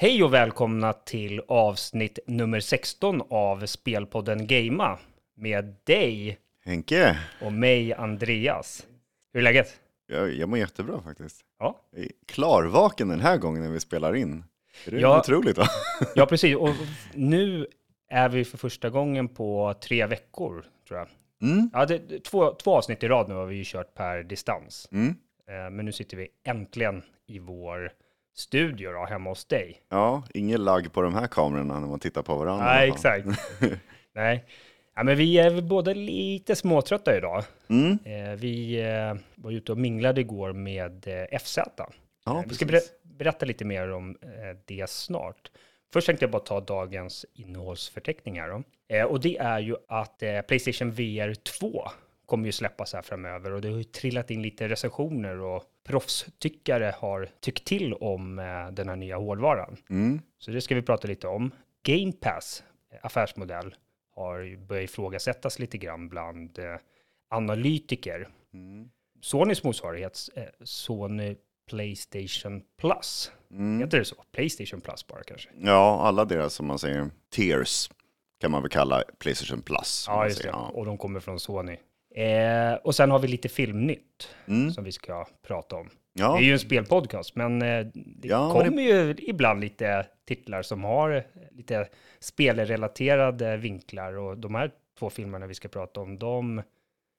Hej och välkomna till avsnitt nummer 16 av Spelpodden Gamea med dig Henke, och mig, Andreas. Hur är läget? jag, jag mår jättebra faktiskt. Ja, Jag är klarvaken den här gången när vi spelar in. Är det Ja. otroligt va? ja precis. Och nu är vi för första gången på tre veckor, tror jag. Mm. Ja, det, det- två, två avsnitt i rad nu har vi ju kört per distans. Mm. Eh, Men nu sitter vi äntligen i vår studio då, hemma hos dig. Ja, ingen lagg på de här kamerorna när man tittar på varandra. Nej, exakt. Nej. Ja, men vi är båda lite småtrötta idag. Mm. Eh, vi eh, var ute och minglade igår med eh, FZ. Ja, Eh, vi ska ber- berätta lite mer om det snart. Först tänkte jag bara ta dagens innehållsförteckning här då. Och det är ju att Playstation VR 2 kommer ju släppas här framöver och det har ju trillat in lite recensioner och proffstyckare har tyckt till om eh, den här nya hårdvaran. Mm. Så det ska vi prata lite om. Game Pass, eh, affärsmodell, har börjat ifrågasättas lite grann bland eh, analytiker. Mm. Sonys motsvarighet, Sony Playstation Plus. Mm. Heter det så? Playstation Plus bara kanske? Ja, alla deras som man säger, tiers kan man väl kalla Playstation Plus. Ja, just det. Ja. Och de kommer från Sony. Eh, och sen har vi lite filmnytt Mm. som vi ska prata om. Ja. Det är ju en spelpodcast, men eh, det Ja, kommer ju ibland lite titlar som har eh, lite spelrelaterade vinklar och de här två filmerna vi ska prata om, de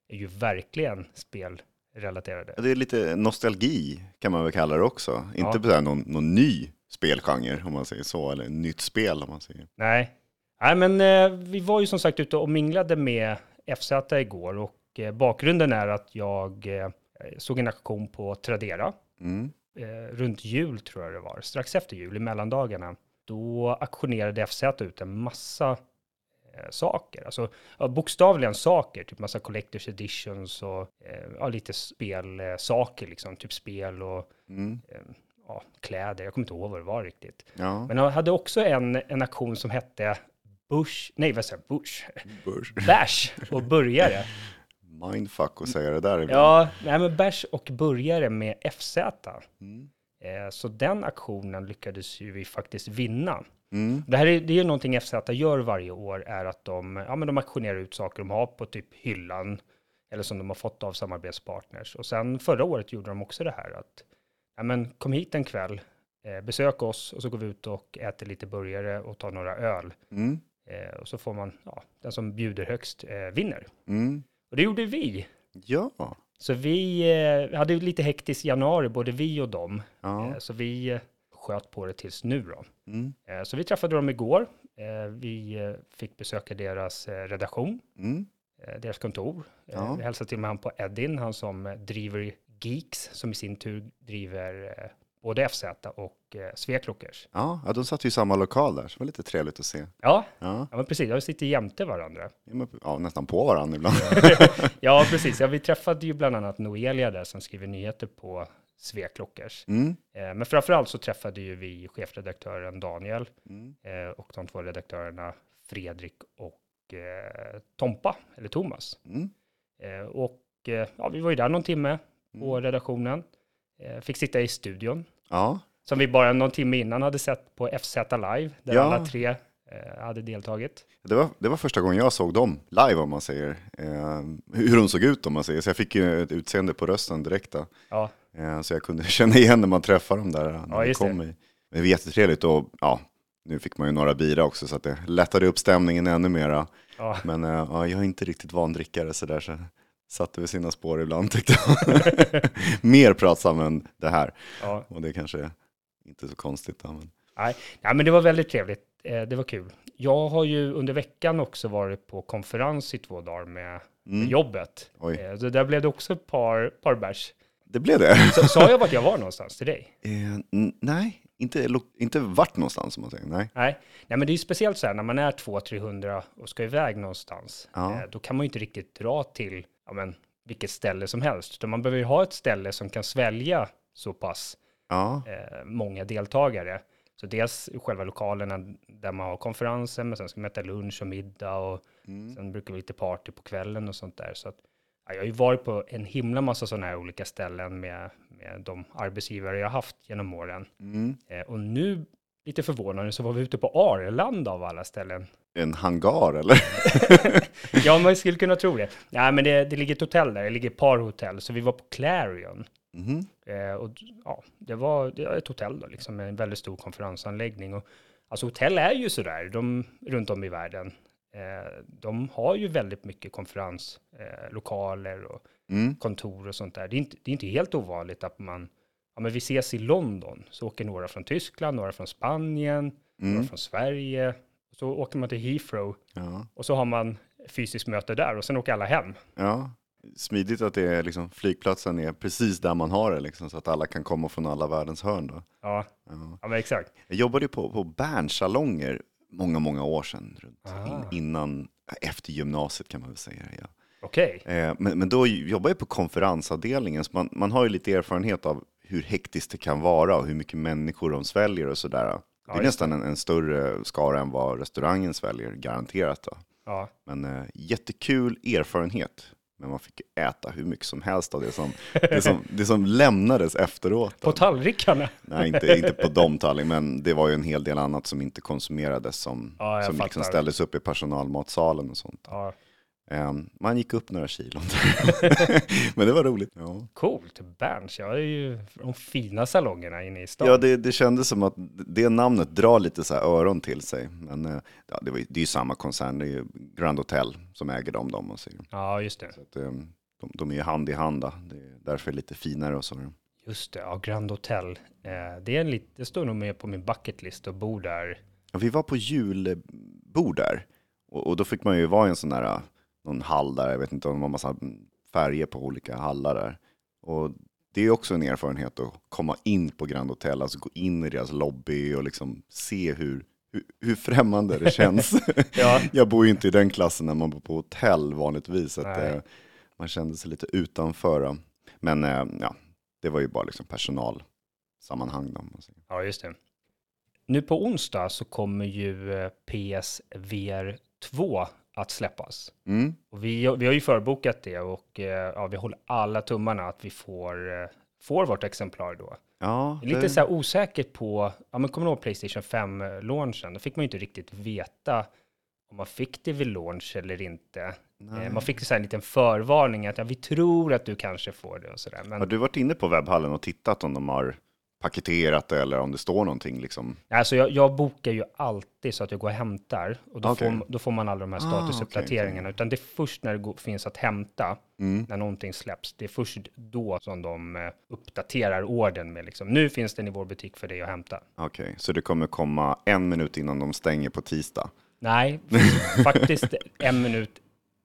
är ju verkligen spelrelaterade. det är lite nostalgi kan man väl kalla det också. Ja. Inte på någon, någon ny spelgenre om man säger så, eller nytt spel om man säger. Nej, Nej men eh, vi var ju som sagt ute och minglade med FZ igår och eh, bakgrunden är att jag eh, såg en aktion på Tradera Mm. eh, runt jul tror jag det var, strax efter jul i mellandagarna. Då aktionerade FZ ut en massa saker, alltså bokstavligen saker, typ massa collectors editions och ja, lite spelsaker, saker liksom, typ spel och Mm. ja, kläder. Jag kommer inte ihåg vad det var riktigt. Ja, Men jag hade också en, en aktion som hette Bush, nej vad säger jag, Bush. Bash och burgare. Mindfuck att säga det där ibland. Ja, nej men Bash och burgare med FZ. Mm. Eh, Så den aktionen lyckades ju vi faktiskt vinna. Mm. Det här är, det är någonting FZ gör varje år, är att de, ja, men de auktionerar ut saker de har på typ hyllan, eller som de har fått av samarbetspartners. Och sen förra året gjorde de också det här att, ja men kom hit en kväll, eh, besök oss och så går vi ut och äter lite burgare och tar några öl. Mm. Eh, och så får man, ja, den som bjuder högst eh, vinner. Mm. Och det gjorde vi. Ja. Så vi eh, hade lite hektisk januari, både vi och dem. ja. Eh, så vi eh, sköt på det tills nu då. Mm. Eh, Så vi träffade dem igår. Vi fick besöka deras redaktion, Mm. deras kontor. Ja. Vi hälsade till med han på Edin, han som driver Geeks, som i sin tur driver både FZ och eh, Sveklockers. Ja, ja, de satt ju i samma lokal där, så det var lite trevligt att se. Ja, Ja, ja men precis, jag sitter jämte varandra. ja nästan på varandra ibland. ja, precis. Ja, vi träffade ju bland annat Noelia där som skriver nyheter på Sveklockers. Mm. Eh, Men framförallt så träffade ju vi chefredaktören Daniel Mm. eh, och de två redaktörerna Fredrik och eh, Tompa, eller Thomas. Mm. Eh, och ja, vi var ju där någon timme på Mm. redaktionen. Eh, fick sitta i studion, Ja, som vi bara någon timme innan hade sett på FZ Live, där Ja. alla tre eh, hade deltagit. det var, det var första gången jag såg dem live om man säger. Eh, hur de såg ut om man säger. Så jag fick ju ett utseende på rösten direkt då. Ja, Eh, så jag kunde känna igen när man träffar dem där. När Ja, de kom det. i. Det var jättetrevligt och ja, nu fick man ju några bira också så att det lättade upp stämningen ännu mera. ja, Men eh, ja, jag är inte riktigt van drickare så där så satte vi sina spår ibland tyckte jag. Mer pratsam än det här. ja. Och det kanske är inte så konstigt. Då, men... Nej, ja, men det var väldigt trevligt. Eh, det var kul. Jag har ju under veckan också varit på konferens i två dagar med, med Mm. jobbet. Oj, Eh, så där blev det också ett par, par bärs. det blev det. Sa jag vart jag var någonstans till dig? Eh, nej, inte, inte vart någonstans som man säger. Nej. Nej, Nej men det är ju speciellt så här när man är 200-300 och ska iväg någonstans. Ja. Eh, då kan man ju inte riktigt dra till ja, men, vilket ställe som helst. Utan man behöver ju ha ett ställe som kan svälja så pass Ja, eh, många deltagare. Så dels själva lokalerna där man har konferensen, men sen ska man äta lunch och middag och mm. sen brukar vi lite party på kvällen och sånt där. Så att, ja, jag har ju varit på en himla massa sådana här olika ställen med, med de arbetsgivare jag har haft genom åren. Mm. Eh, och nu lite förvånande så var vi ute på Arlanda av alla ställen. En hangar eller? Ja, man skulle kunna tro det. Nej, men det, det ligger ett hotell där, det ligger ett par hotell, så vi var på Clarion. Mhm. Eh, och ja, det var, det var ett hotell då, liksom, med en väldigt stor konferensanläggning. Och, alltså hotell är ju sådär, de runt om i världen. Eh, de har ju väldigt mycket konferenslokaler eh, och Mm. kontor och sånt där. Det är inte, det är inte helt ovanligt att man, ja men vi ses i London, så åker några från Tyskland, några från Spanien, några Mm. från Sverige. Så åker man till Heathrow Ja. och så har man fysiskt möte där och sen åker alla hem. ja. Smidigt att det är liksom, flygplatsen är precis där man har det liksom, så att alla kan komma från alla världens hörn. Då. Ja, Ja. ja exakt. Jag jobbade på, på Berns salonger många, många år sedan. Runt, Ah. in, innan, efter gymnasiet kan man väl säga. Ja. Okej. Eh, men, men då jobbade jag på konferensavdelningen, så man, man har ju lite erfarenhet av hur hektiskt det kan vara och hur mycket människor de sväljer och sådär. Det Ja, är just nästan en, en större skara än vad restaurangen sväljer, garanterat. Då. Ja. Men eh, jättekul erfarenhet. Men man fick äta hur mycket som helst av det som, det som, det som lämnades efteråt. På tallrikarna. Nej, inte, inte på de talling, men det var ju en hel del annat som inte konsumerades som, Ja, som liksom ställdes upp i personalmatsalen och sånt. Ja, Eh, man gick upp några kilon. men det var roligt. Ja, coolt. Berns, jag är ju de fina salongerna inne i stan. ja det, det kändes som att det namnet drar lite så öron till sig. Men eh, ja, det, var, det är ju samma koncern, det är ju Grand Hotel som äger dem. dem och så. Ja, just det. Så att, eh, de, de är ju hand i hand, då. det är därför lite finare och så. Just det, ja, Grand Hotel. Eh, det, är en lit, det står nog med på min bucketlist att bo där. Ja, vi var på julbord där och, och då fick man ju vara i en sån där, någon hall där, jag vet inte om det var massa färger på olika hallar där. Och det är också en erfarenhet att komma in på Grand Hotel, alltså gå in i deras lobby och liksom se hur, hur, hur främmande det känns. Ja. jag bor ju inte i den klassen när man bor på hotell vanligtvis, så att, eh, man kände sig lite utanför. då. Men eh, ja, det var ju bara liksom personalsammanhang. Då. Ja, just det. Nu på onsdag så kommer ju eh, PSVR 2 att släppas. Mm. Och vi, vi har ju förbokat det och eh, ja, vi håller alla tummarna att vi får, eh, får vårt exemplar då. Ja, är Lite det- så här osäker på, ja men kommer du ihåg Playstation 5-launchen? Då fick man ju inte riktigt veta om man fick det vid launch eller inte. Nej. Eh, Man fick så här en liten förvarning att ja, vi tror att du kanske får det och sådär. Men Har du varit inne på webbhallen och tittat om de har paketerat eller om det står någonting liksom? alltså jag, jag bokar ju alltid så att jag går och hämtar och då, Okej. får, då får man alla de här Ah, statusuppdateringarna. Utan det är först när det går, finns att hämta, Mm. när någonting släpps, det är först då som de eh, uppdaterar orden med liksom, nu finns den i vår butik för dig att hämta. Okej, så det kommer komma en minut innan de stänger på tisdag? Nej, faktiskt en minut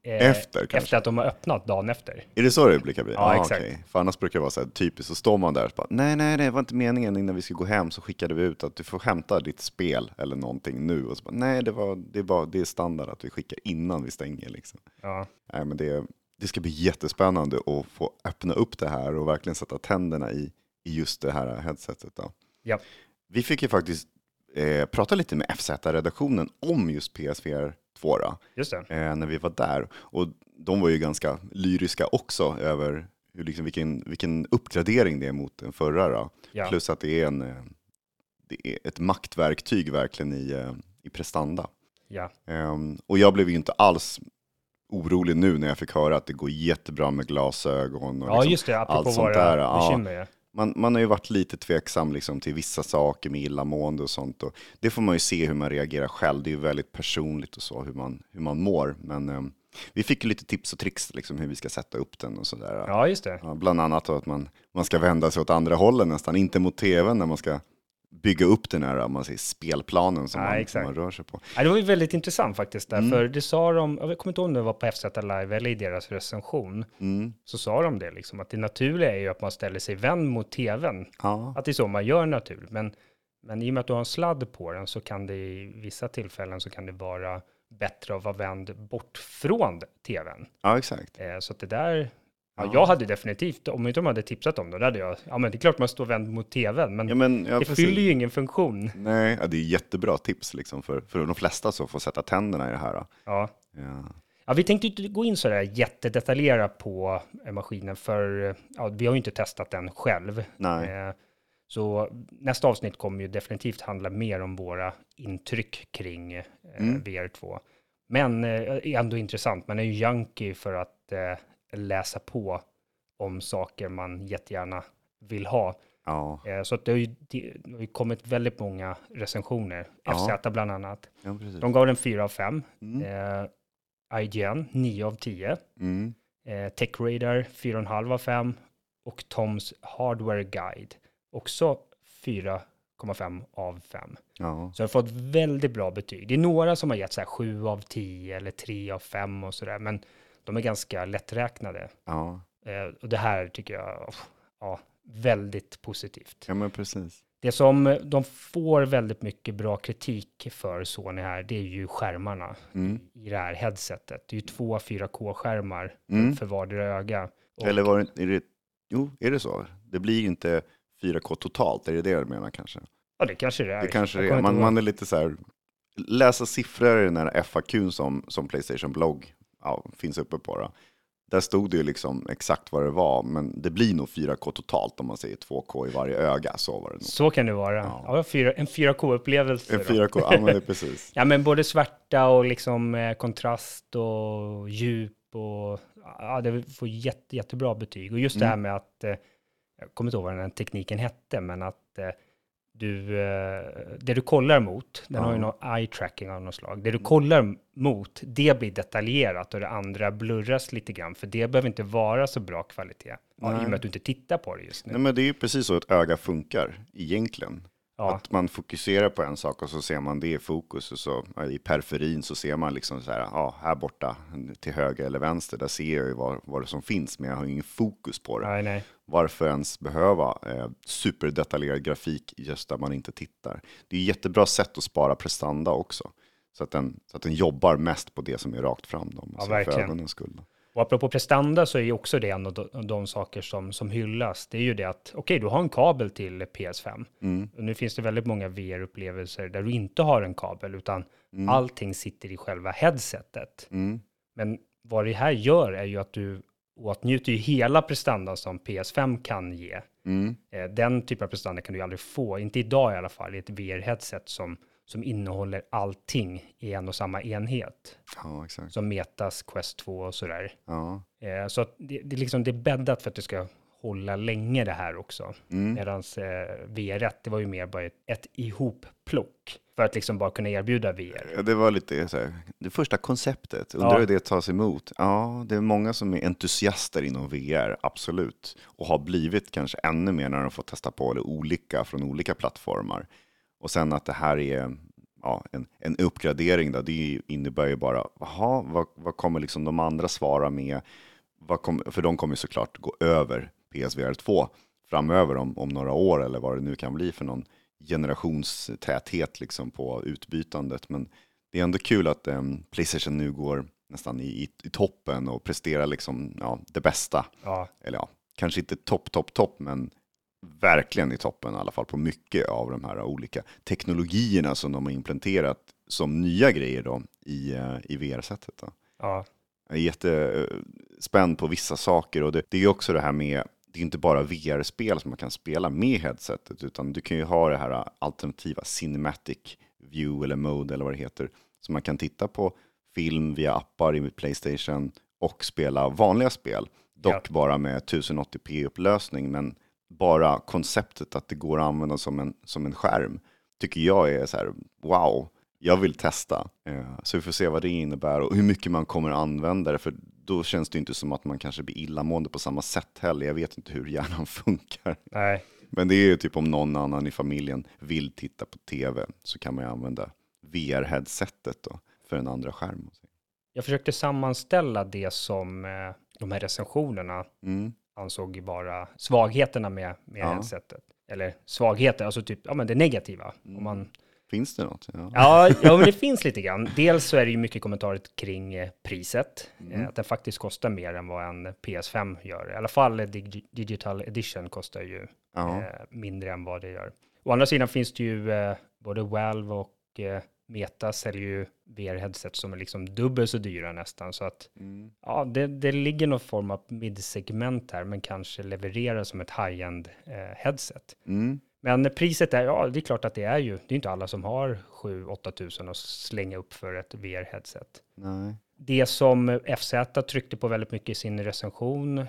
eh, Efter, kanske? efter att de har öppnat dagen efter. Är det så det brukar bli? Ja, Ah, exakt. okej. För annars brukar det vara så här typiskt, så står man där och bara, nej, nej, det var inte meningen innan vi ska gå hem så skickade vi ut att du får hämta ditt spel eller någonting nu. Och så bara, nej, det, var, det, är bara, det är standard att vi skickar innan vi stänger liksom. Ja, Nej, men det, det ska bli jättespännande att få öppna upp det här och verkligen sätta tänderna i, i just det här headsetet. Då. Ja. Vi fick ju faktiskt eh, prata lite med FZ-redaktionen om just PSVR 2 då, eh, när vi var där. Och de var ju ganska lyriska också över hur, liksom, vilken, vilken uppgradering det är mot den förra. Ja. Plus att det är, en, eh, det är ett maktverktyg verkligen i, eh, i prestanda. Ja, Ehm, och jag blev ju inte alls orolig nu när jag fick höra att det går jättebra med glasögon. Och ja liksom, just det, allt sånt våra där, ja. bekymmer. Ja. Man, man har ju varit lite tveksam liksom, till vissa saker med illamående och sånt. Och det får man ju se hur man reagerar själv. Det är ju väldigt personligt och så, hur man, hur man mår. Men ehm, vi fick ju lite tips och tricks liksom, hur vi ska sätta upp den och sådär. ja, just det. Ja, bland annat att man, man ska vända sig åt andra hållet nästan, inte mot tvn när man ska bygga upp den här man säger, spelplanen som, Nej, man, som man rör sig på. Ja, det var ju väldigt intressant faktiskt, Mm. därför det sa de, jag kommer inte ihåg om det var på FZ Live eller i deras recension, Mm. så sa de det liksom, att det naturliga är ju att man ställer sig vänd mot tvn, Ja. att det är så man gör naturligt, men, men i och med att du har en sladd på den så kan det i vissa tillfällen så kan det vara bättre att vara vänd bort från tvn. ja, exakt. Eh, så att det där, ja, Ja. jag hade definitivt, om inte de hade tipsat om det, då hade jag, ja men det är klart man står vänd mot tvn, men, Ja, men, ja, det precis. fyller ju ingen funktion. Nej, ja, det är jättebra tips liksom för, för de flesta som får sätta tänderna i det här. Ja. Ja. Vi tänkte inte gå in så där jättedetaljerat på eh, maskinen, för vi har ju inte testat den själv. Nej. Eh, Så nästa avsnitt kommer ju definitivt handla mer om våra intryck kring eh, Mm. VR2. Men ändå intressant. Man är ju junkie för att läsa på om saker man jättegärna vill ha. Ja, Eh, så att det har ju det har ju kommit väldigt många recensioner. Ja. FZ bland annat. ja. De gav den 4 av 5. Mm. Eh, IGN 9 av 10. Mm. Eh, TechRadar 4,5 av 5 och Toms Hardware Guide också 4,5 av 5. Ja, Så jag har fått väldigt bra betyg. Det är några som har gett så här 7 av 10 eller 3 av 5 och så där, men de är ganska lätträknade. ja. Eh, och det här tycker jag, oh, ja, väldigt positivt. ja men precis. Det som de får väldigt mycket bra kritik för Sony här, det är ju skärmarna Mm. i det här headsetet. Det är ju två 4K-skärmar Mm. för vardera öga. Och- Eller var det, är det, jo, är det så? Det blir inte 4K totalt, är det det du menar kanske? Ja, det kanske det är. Det kanske det är. Man, man är lite så här, läsa siffror i den här FAQn som, som Playstation blogg ja, finns uppe på. Då. Där stod det ju liksom exakt vad det var, men det blir nog 4K totalt om man säger 2K i varje öga, så var det nog. Så kan det vara. Ja. Ja. en 4K-upplevelse. En då. 4K, ja men precis. Ja, men både svärta och liksom eh, kontrast och djup och ja, det får jätte, jättebra betyg. Och just det här Mm. med att, eh, jag kommer inte ihåg vad den här tekniken hette, men att eh, du, eh, det du kollar mot, den har ju Ja. någon eye tracking av något slag. Det du kollar mot, det blir detaljerat och det andra blurras lite grann, för det behöver inte vara så bra kvalitet. Ja, I och Nej. med att du inte tittar på det just nu. Nej men det är ju precis så ett öga funkar egentligen. Ja, Att man fokuserar på en sak och så ser man det i fokus och så ja, i periferin så ser man liksom så här, ja, här borta till höger eller vänster, där ser jag ju vad, vad det som finns, men jag har ingen fokus på det. nej, nej. Varför ens behöva eh, superdetaljerad grafik just där man inte tittar? Det är ett jättebra sätt att spara prestanda också. Så att, den, så att den jobbar mest på det som är rakt fram. Då, Ja, för verkligen. ögonens skull. Och apropå prestanda så är ju också det en av de, de saker som, som hyllas. Det är ju det att, okej, du har en kabel till PS5. Mm, Och nu finns det väldigt många VR-upplevelser där du inte har en kabel, utan mm, allting sitter i själva headsetet. mm, Men vad det här gör är ju att du åtnjuter ju hela prestanda som PS5 kan ge. mm, Eh, Den typen av prestanda kan du ju aldrig få, inte idag i alla fall, i ett VR-headset som, som innehåller allting i en och samma enhet. ja, exakt. Som Metas Quest 2 och sådär. Ja, Eh, Så det, det, är liksom, det är bäddat för att det ska hålla länge det här också. mm, Medan eh, VR1, det var ju mer bara ett, ett ihopplock för att liksom bara kunna erbjuda VR. Ja, det var lite så här, det första konceptet, undrar Ja. hur det tas emot? Ja, det är många som är entusiaster inom VR, absolut. Och har blivit kanske ännu mer när de får testa på det olika från olika plattformar. Och sen att det här är ja, en, en uppgradering, då, det innebär ju bara, jaha, vad, vad kommer liksom de andra svara med? Kommer, för de kommer såklart gå över PSVR 2 framöver om, om några år eller vad det nu kan bli för någon generationstäthet liksom på utbytandet. Men det är ändå kul att em, Playstation nu går nästan i, i, i toppen och presterar liksom, ja, det bästa. Ja, Eller ja, kanske inte topp, topp, topp, men verkligen i toppen i alla fall på mycket av de här olika teknologierna som de har implementerat som nya grejer då i, eh, i VR-sättet. Ja, Jag är jättespänd på vissa saker och det, det är ju också det här med, det är inte bara VR-spel som man kan spela med headsetet, utan du kan ju ha det här alternativa cinematic view eller mode eller vad det heter, så man kan titta på film via appar i Playstation och spela vanliga spel, dock bara med 1080p-upplösning, men bara konceptet att det går att använda som en, som en skärm tycker jag är så här, wow, jag vill testa. Eh, Så vi får se vad det innebär och hur mycket man kommer använda det, för då känns det inte som att man kanske blir illamående på samma sätt heller. Jag vet inte hur hjärnan funkar. nej, Men det är ju typ om någon annan i familjen vill titta på tv så kan man ju använda VR-headsetet då för en andra skärm. Jag försökte sammanställa det som eh, de här recensionerna Mm. ansåg vara svagheterna med, med Ja. headsetet. Eller svagheter, alltså typ, ja men det negativa. Mm. Om man, Finns det något? Ja. ja, ja, men det finns lite grann. Dels så är det ju mycket kommentarer kring eh, priset. Mm. Eh, att den faktiskt kostar mer än vad en PS5 gör. I alla fall dig- Digital Edition kostar ju Ja. eh, mindre än vad det gör. Å andra sidan finns det ju eh, både Valve och eh, Meta säljer ju VR-headset som är liksom dubbelt så dyra nästan. Så att Mm. ja, det, det ligger någon form av midsegment här, men kanske levererar som ett high-end headset. Mm. Men priset är, ja, det är klart att det är ju, det är inte alla som har 7-8 tusen att slänga upp för ett VR-headset. Det som FZ tryckte på väldigt mycket i sin recension, eh,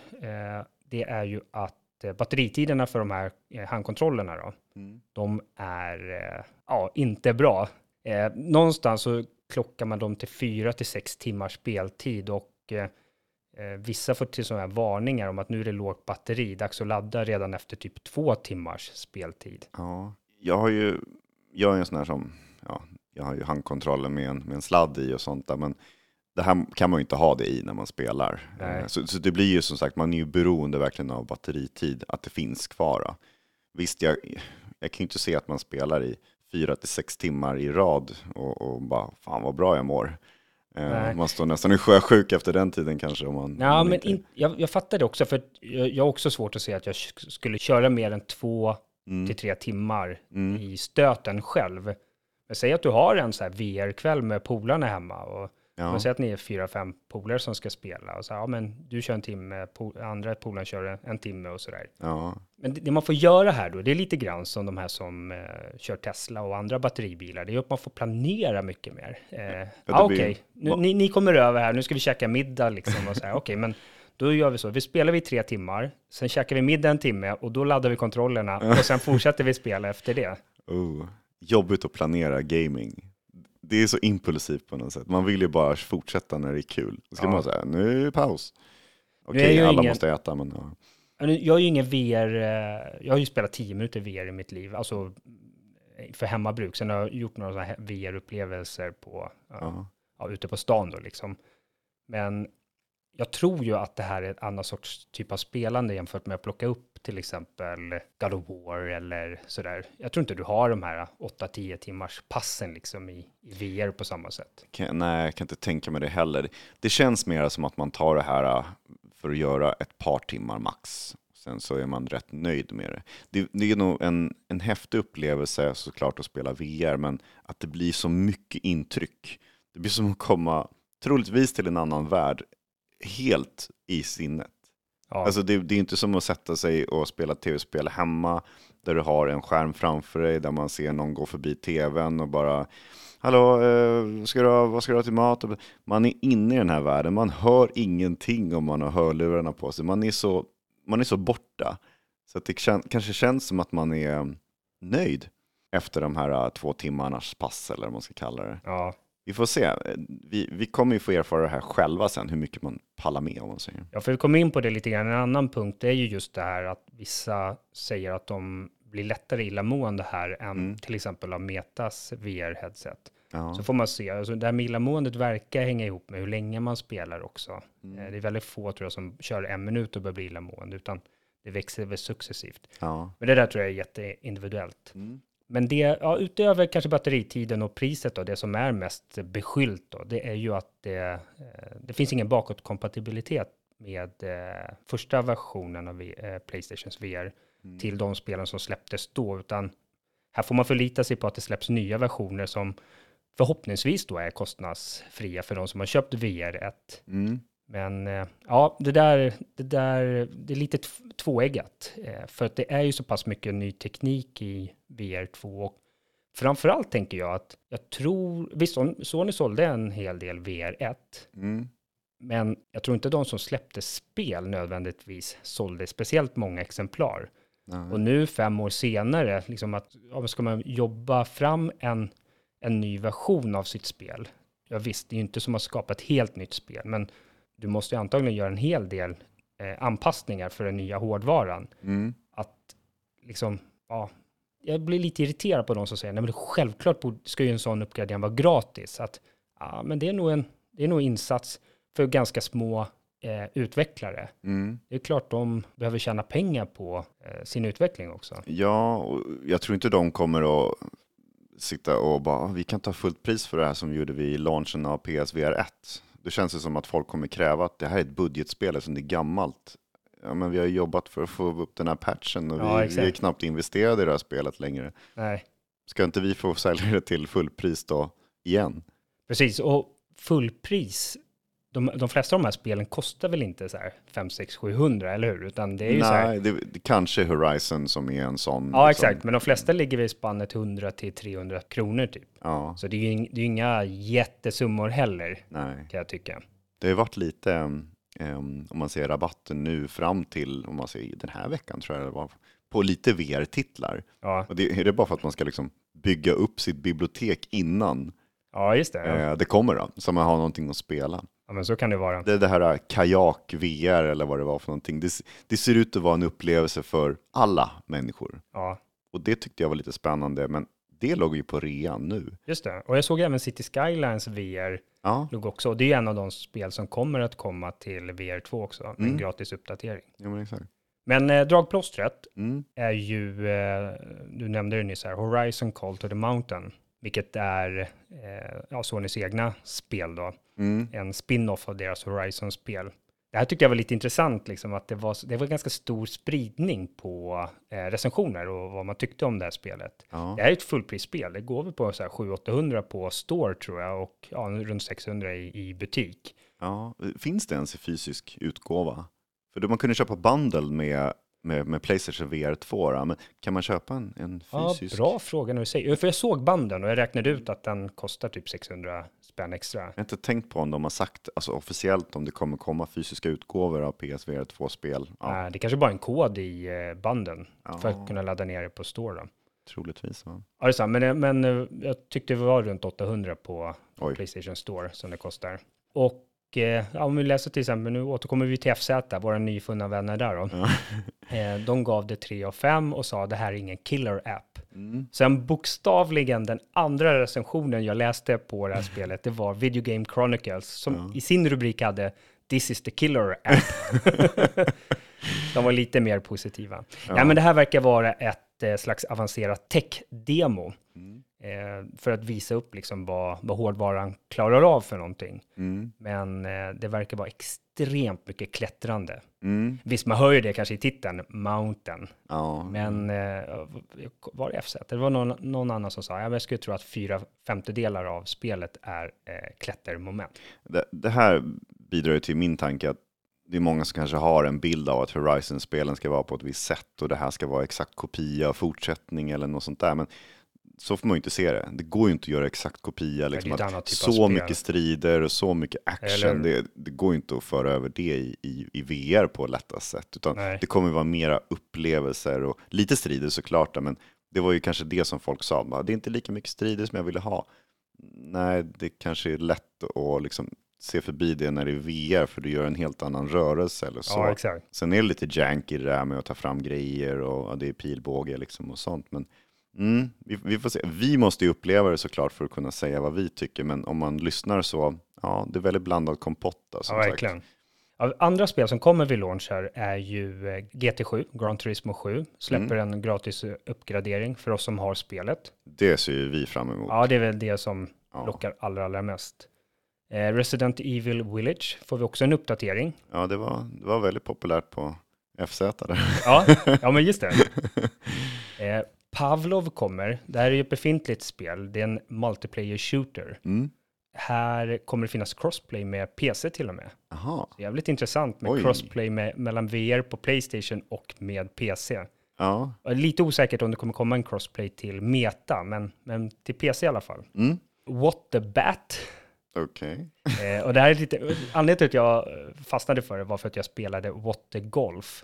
det är ju att eh, batteritiderna för de här eh, handkontrollerna då, Mm. de är eh, ja, inte bra. Eh, någonstans så klockar man dem till 4 till 6 timmars speltid och eh, vissa får till sådana här varningar om att nu är det lågt batteri, dags att ladda redan efter typ två timmars speltid. Ja, jag har ju, jag är en sån här som, ja, jag har ju handkontrollen med en, med en sladd i och sånt där, men det här kan man ju inte ha det i när man spelar. Eh, Så, så det blir ju som sagt, man är ju beroende verkligen av batteritid, att det finns kvar. Då. Visst, jag, jag kan ju inte se att man spelar i fyra till sex timmar i rad och, och bara, fan vad bra jag mår. Eh, Nej. Man står nästan i sjösjuk efter den tiden kanske. Om man, Ja, om men inte- in, jag, jag fattar det också, för jag, jag har också svårt att se att jag sk- skulle köra mer än två Mm, till tre timmar mm, i stöten själv. Men säg att du har en så här VR-kväll med polarna hemma och ja. man säger att ni är fyra, fem polare som ska spela och så ja men du kör en timme, po- andra polaren kör en, en timme och sådär. ja, Men det, det man får göra här då, det är lite grann som de här som eh, kör Tesla och andra batteribilar, det är att man får planera mycket mer. Eh, ja, blir- okej, nu, ni, ni kommer över här, nu ska vi käka middag liksom och så här, okej, men då gör vi så, vi spelar vi tre timmar, sen käkar vi middag en timme och då laddar vi kontrollerna och sen fortsätter vi spela efter det. Oh, jobbigt att planera gaming. Det är så impulsivt på något sätt. Man vill ju bara fortsätta när det är kul. Då ska Ja. man säga, nu är det paus. Okej, ju alla ingen- måste äta, men ja. Jag är ju ingen VR, eh, jag har ju spelat 10 minuter VR i mitt liv, alltså eh, för hemmabruk. Sen har jag gjort några VR-upplevelser på, ja, ute på stan då liksom. Men jag tror ju att det här är ett annat sorts typ av spelande jämfört med att plocka upp till exempel God of War eller sådär. Jag tror inte du har de här 8-10 timmars passen liksom i, i VR på samma sätt. Kan, nej, jag kan inte tänka mig det heller. Det känns mer som att man tar det här äh, för att göra ett par timmar max. Sen så är man rätt nöjd med det. Det, det är nog en, en häftig upplevelse såklart att spela VR, men att det blir så mycket intryck. Det blir som att komma, troligtvis till en annan värld, helt i sinnet. Ja, Alltså det, det är inte som att sätta sig och spela tv-spel hemma där du har en skärm framför dig där man ser någon gå förbi tvn och bara Hallå, eh, ska du ha, vad ska du ha till mat? Man är inne i den här världen, man hör ingenting om man har hörlurarna på sig. Man är så, man är så borta. Så att det kän, kanske känns som att man är nöjd efter de här eh, två timmarnas pass eller vad man ska kalla det. ja, Vi får se. Vi, vi kommer ju få erfara det här själva sen, hur mycket man pallar med om man säger. Ja, för vi kommer in på det lite grann. En annan punkt är ju just det här att vissa säger att de blir lättare illamående här än Mm. till exempel av Metas VR-headset. Ja. Så får man se, alltså det här med illamåendet verkar hänga ihop med hur länge man spelar också. Mm. Eh, Det är väldigt få tror jag som kör en minut och börjar bli illamående, utan det växer väl successivt. ja. Men det där tror jag är jätteindividuellt. Mm. Men det, ja, utöver kanske batteritiden och priset då, det som är mest beskyllt då, det är ju att det, eh, det finns ingen bakåtkompatibilitet med eh, första versionen av eh, Playstations VR Mm. till de spelen som släpptes då, utan här får man förlita sig på att det släpps nya versioner som förhoppningsvis då är kostnadsfria för de som har köpt VR1. Mm. Men eh, ja, det där, det där, det är lite tv- tvåeggat. Eh, för att det är ju så pass mycket ny teknik i VR2. Och framförallt tänker jag att jag tror, visst Son- Sony sålde en hel del VR1. Mm. Men jag tror inte de som släppte spel nödvändigtvis sålde speciellt många exemplar. Nej. Och nu fem år senare, liksom att, ja, ska man jobba fram en, en ny version av sitt spel? Ja visst, det är ju inte som att skapa ett helt nytt spel, men du måste ju antagligen göra en hel del eh, anpassningar för den nya hårdvaran. Mm. Att liksom, ja, jag blir lite irriterad på de som säger, nej men självklart ska ju en sån uppgradering vara gratis. Att, ja, men det är nog en, det är nog insats för ganska små eh, utvecklare. Mm. Det är klart de behöver tjäna pengar på eh, sin utveckling också. Ja, och jag tror inte de kommer att sitta och bara, "Ah, vi kan ta fullt pris för det här som vi gjorde vid launchen av PSVR 1. Det känns ju som att folk kommer kräva att det här är ett budgetspel som det är gammalt. Ja, men vi har jobbat för att få upp den här patchen och Ja, vi, vi är knappt investerade i det här spelet längre. Nej, Ska inte vi få sälja det till fullpris då igen? precis. Och fullpris, de, de flesta av de här spelen kostar väl inte så här 5, 6, 700, eller hur? Utan det är ju så här, Nej, det, det kanske Horizon som är en sån. ja liksom- exakt, men de flesta ligger i spannet 100 till 300 kronor typ. Ja, Så det är ju det är inga jättesummor heller, nej. kan jag tycka. Det har ju varit lite, em, om man ser rabatten nu fram till, om man ser den här veckan tror jag det var, på lite VR-titlar. Ja, Och det, är det bara för att man ska liksom bygga upp sitt bibliotek innan ja just det. Ja. eh, det kommer då, så man har någonting att spela. Ja, men så kan det vara. Det är det här eh, kajak VR eller vad det var för någonting. Det, det ser ut att vara en upplevelse för alla människor. Ja, Och det tyckte jag var lite spännande, men det låg ju på rean nu. just det. Och jag såg även City Skylines VR Ja, låg också. Och det är en av de spel som kommer att komma till VR2 också. En Mm. gratis uppdatering. ja men exakt. Men eh, dragplåstret Mm. är ju, eh, du nämnde det nyss här, Horizon Call to the Mountain. Vilket är eh, ja, Sonys egna spel då. Mm. En spin-off av deras Horizon-spel. Det här tyckte jag var lite intressant, liksom, att det var, det var ganska stor spridning på eh, recensioner och vad man tyckte om det här spelet. Ja. Det här är ett fullprisspel. Det går väl på så här 700-800 på Store tror jag och ja, runt 600 i, i butik. Ja, finns det ens i fysisk utgåva? För då man kunde köpa bundle med, med, med Playstation VR 2, då, men kan man köpa en, en Ja, fysisk? bra fråga när du säger. För jag såg banden och jag räknade ut att den kostar typ 600 spänn extra. Jag har inte tänkt på om de har sagt alltså, officiellt om det kommer komma fysiska utgåvor av PSVR 2-spel. Ja, det kanske bara är en kod i eh, banden för Ja. att kunna ladda ner det på Store. Då. troligtvis. Va? Ja, det är sant, men, det- men eh, jag tyckte det var runt 800 på Oj. Playstation Store som det kostar. Och eh, ja, om vi läser till exempel, nu återkommer vi till FZ, våra nyfunna vänner där då. Ja. Eh, de gav det 3 av 5 och sa det här är ingen killer app. Mm. Sen bokstavligen den andra recensionen jag läste på det här spelet, det var Video Game Chronicles som Ja. i sin rubrik hade This is the killer app. De var lite mer positiva. Ja. men det här verkar vara ett eh, slags avancerat tech-demo Mm. Eh, för att visa upp liksom vad, vad hårdvaran klarar av för någonting. Mm. Men eh, det verkar vara extremt mycket klättrande. Mm. Visst, man hör ju det kanske i titeln, Mountain. Ja. Men eh, var det FZ? Det var någon, någon annan som sa, ja, jag skulle tro att fyra femtedelar av spelet är eh, klättermoment. Det, det här bidrar ju till min tanke att det är många som kanske har en bild av att Horizon-spelen ska vara på ett visst sätt och det här ska vara exakt kopia, fortsättning eller något sånt där. Men så får man ju inte se det. Det går ju inte att göra exakt kopia. Liksom, att typ så mycket strider och så mycket action. Det, det går ju inte att föra över det i, i, i VR på lättast sätt. Utan Nej. det kommer vara mera upplevelser och lite strider såklart. Men det var ju kanske det som folk sa. bara, Det är inte lika mycket strider som jag ville ha. Nej, det kanske är lätt att liksom se förbi det när det är VR för du gör en helt annan rörelse eller så. Ja, exakt. Sen är det lite janky det där med att ta fram grejer och ja, det är pilbåge liksom och sånt. Men mm, vi, vi får se. Vi måste ju uppleva det såklart för att kunna säga vad vi tycker. Men om man lyssnar så, ja, det är väldigt blandad kompott. Som Ja, verkligen. Andra spel som kommer vid launch här är ju eh, GT7, Gran Turismo 7, släpper en gratis eh, uppgradering för oss som har spelet. Det ser ju vi fram emot. Ja, det är väl det som Ja. lockar allra, allra mest. Eh, Resident Evil Village får vi också en uppdatering. Ja, det var, det var väldigt populärt på FZ där. Ja, ja men just det. Eh, Pavlov kommer. Det här är ju ett befintligt spel. Det är en multiplayer shooter. Mm. Här kommer det finnas crossplay med PC till och med. Jaha, Jävligt intressant med Oj. crossplay med, mellan VR på Playstation och med PC. ja. Lite osäkert om det kommer komma en crossplay till Meta, men, men till PC i alla fall. Mm. What the Bat. Okej. Eh, och det här är lite, anledningen till att jag eh, fastnade för det var för att jag spelade What the Golf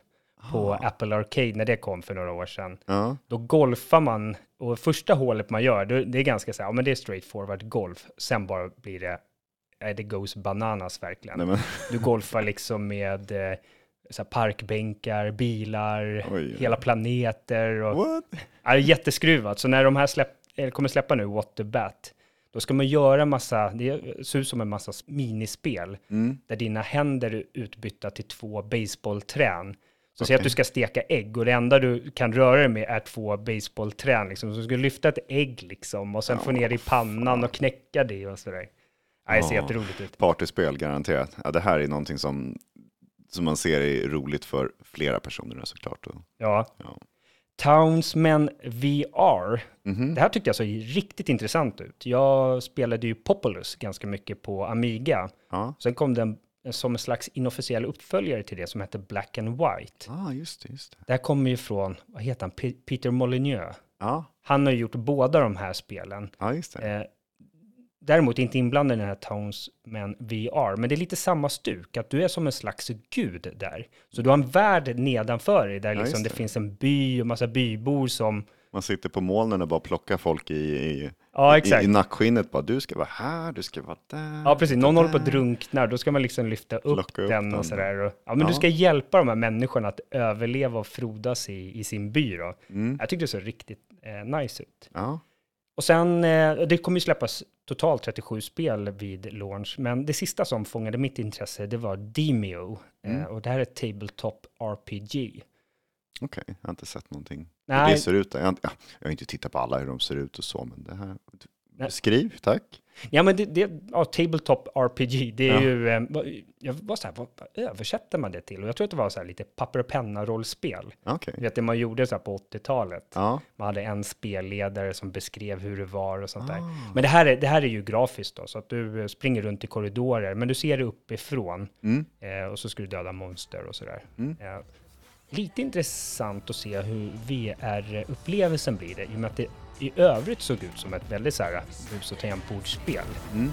på Ah. Apple Arcade när det kom för några år sedan. Ja. Då golfar man, och första hålet man gör, det, är ganska så här, ja men det är straightforward golf. Sen bara blir det, eh, det goes bananas verkligen. Nej, Du golfar liksom med eh, så parkbänkar, bilar, Oj. hela planeter. Och, what? ja, det är jätteskruvat. Så när de här släpp, kommer släppa nu, What the Bat, då ska man göra massa, det ser ut som en massa minispel, Mm. där dina händer är utbytta till två baseballträn. Så säg att du ska steka ägg och det enda du kan röra dig med är två baseballträn. Liksom. Så du ska lyfta ett ägg liksom och sen få Ja, ner det i pannan och knäcka det och sådär. Ja, det ser Ja. jätteroligt ut. Partyspel, garanterat. Ja, det här är någonting som, som man ser är roligt för flera personer såklart. Och, Ja. Ja. Townsmen VR. Mhm. Det här tyckte jag såg riktigt intressant ut. Jag spelade ju Populous ganska mycket på Amiga. Ja, Sen kom den som en slags inofficiell uppföljare till det som hette Black and White. ah, just det. Just det. Det här kommer ju från, vad heter han, P- Peter Molyneux. Ja, Han har gjort båda de här spelen. ja, just det. Eh, däremot inte inblandad i den här Townsmen VR, men det är lite samma stuk, att du är som en slags gud där. Så du har en värld nedanför dig där Ja, liksom det. det. finns en by och massa bybor som... Man sitter på molnen och bara plockar folk i, i, Ja, i, exakt. i nackskinnet. Bara, du ska vara här, du ska vara där. Ja, precis. Någon där. håller på att drunkna, då ska man liksom lyfta upp, upp den den. och sådär. Ja, men du Ja. ska hjälpa de här människorna att överleva och frodas i, i sin by då. Mm. Jag tyckte det såg riktigt eh, nice ut. Ja, Och sen, eh, det kommer ju släppas totalt 37 spel vid launch, men det sista som fångade mitt intresse, det var Demio. Mm. Eh, och det här är ett Tabletop RPG. okej. Jag har inte sett någonting. Hur Nej, det ser ut. Jag jag har inte tittat på alla hur de ser ut och så, men det här... Nej. Beskriv, tack. ja men det, det ja, Tabletop RPG, det är Ja. ju, eh, jag var så här, vad, översätter man det till? Och jag tror att det var så här lite papper och penna-rollspel. Okej. Du vet det man gjorde så här på 80-talet. Ja. Man hade en spelledare som beskrev hur det var och sånt där. Ah. Men det här, är, det här är ju grafiskt då, så att du eh, springer runt i korridorer, men du ser det uppifrån. Mm. Eh, och så ska du döda monster och sådär. Mm. Eh, lite intressant att se hur VR-upplevelsen blir det, i och med att det i övrigt såg ut som ett väldigt så här bus och tangentbordsspel. Mm.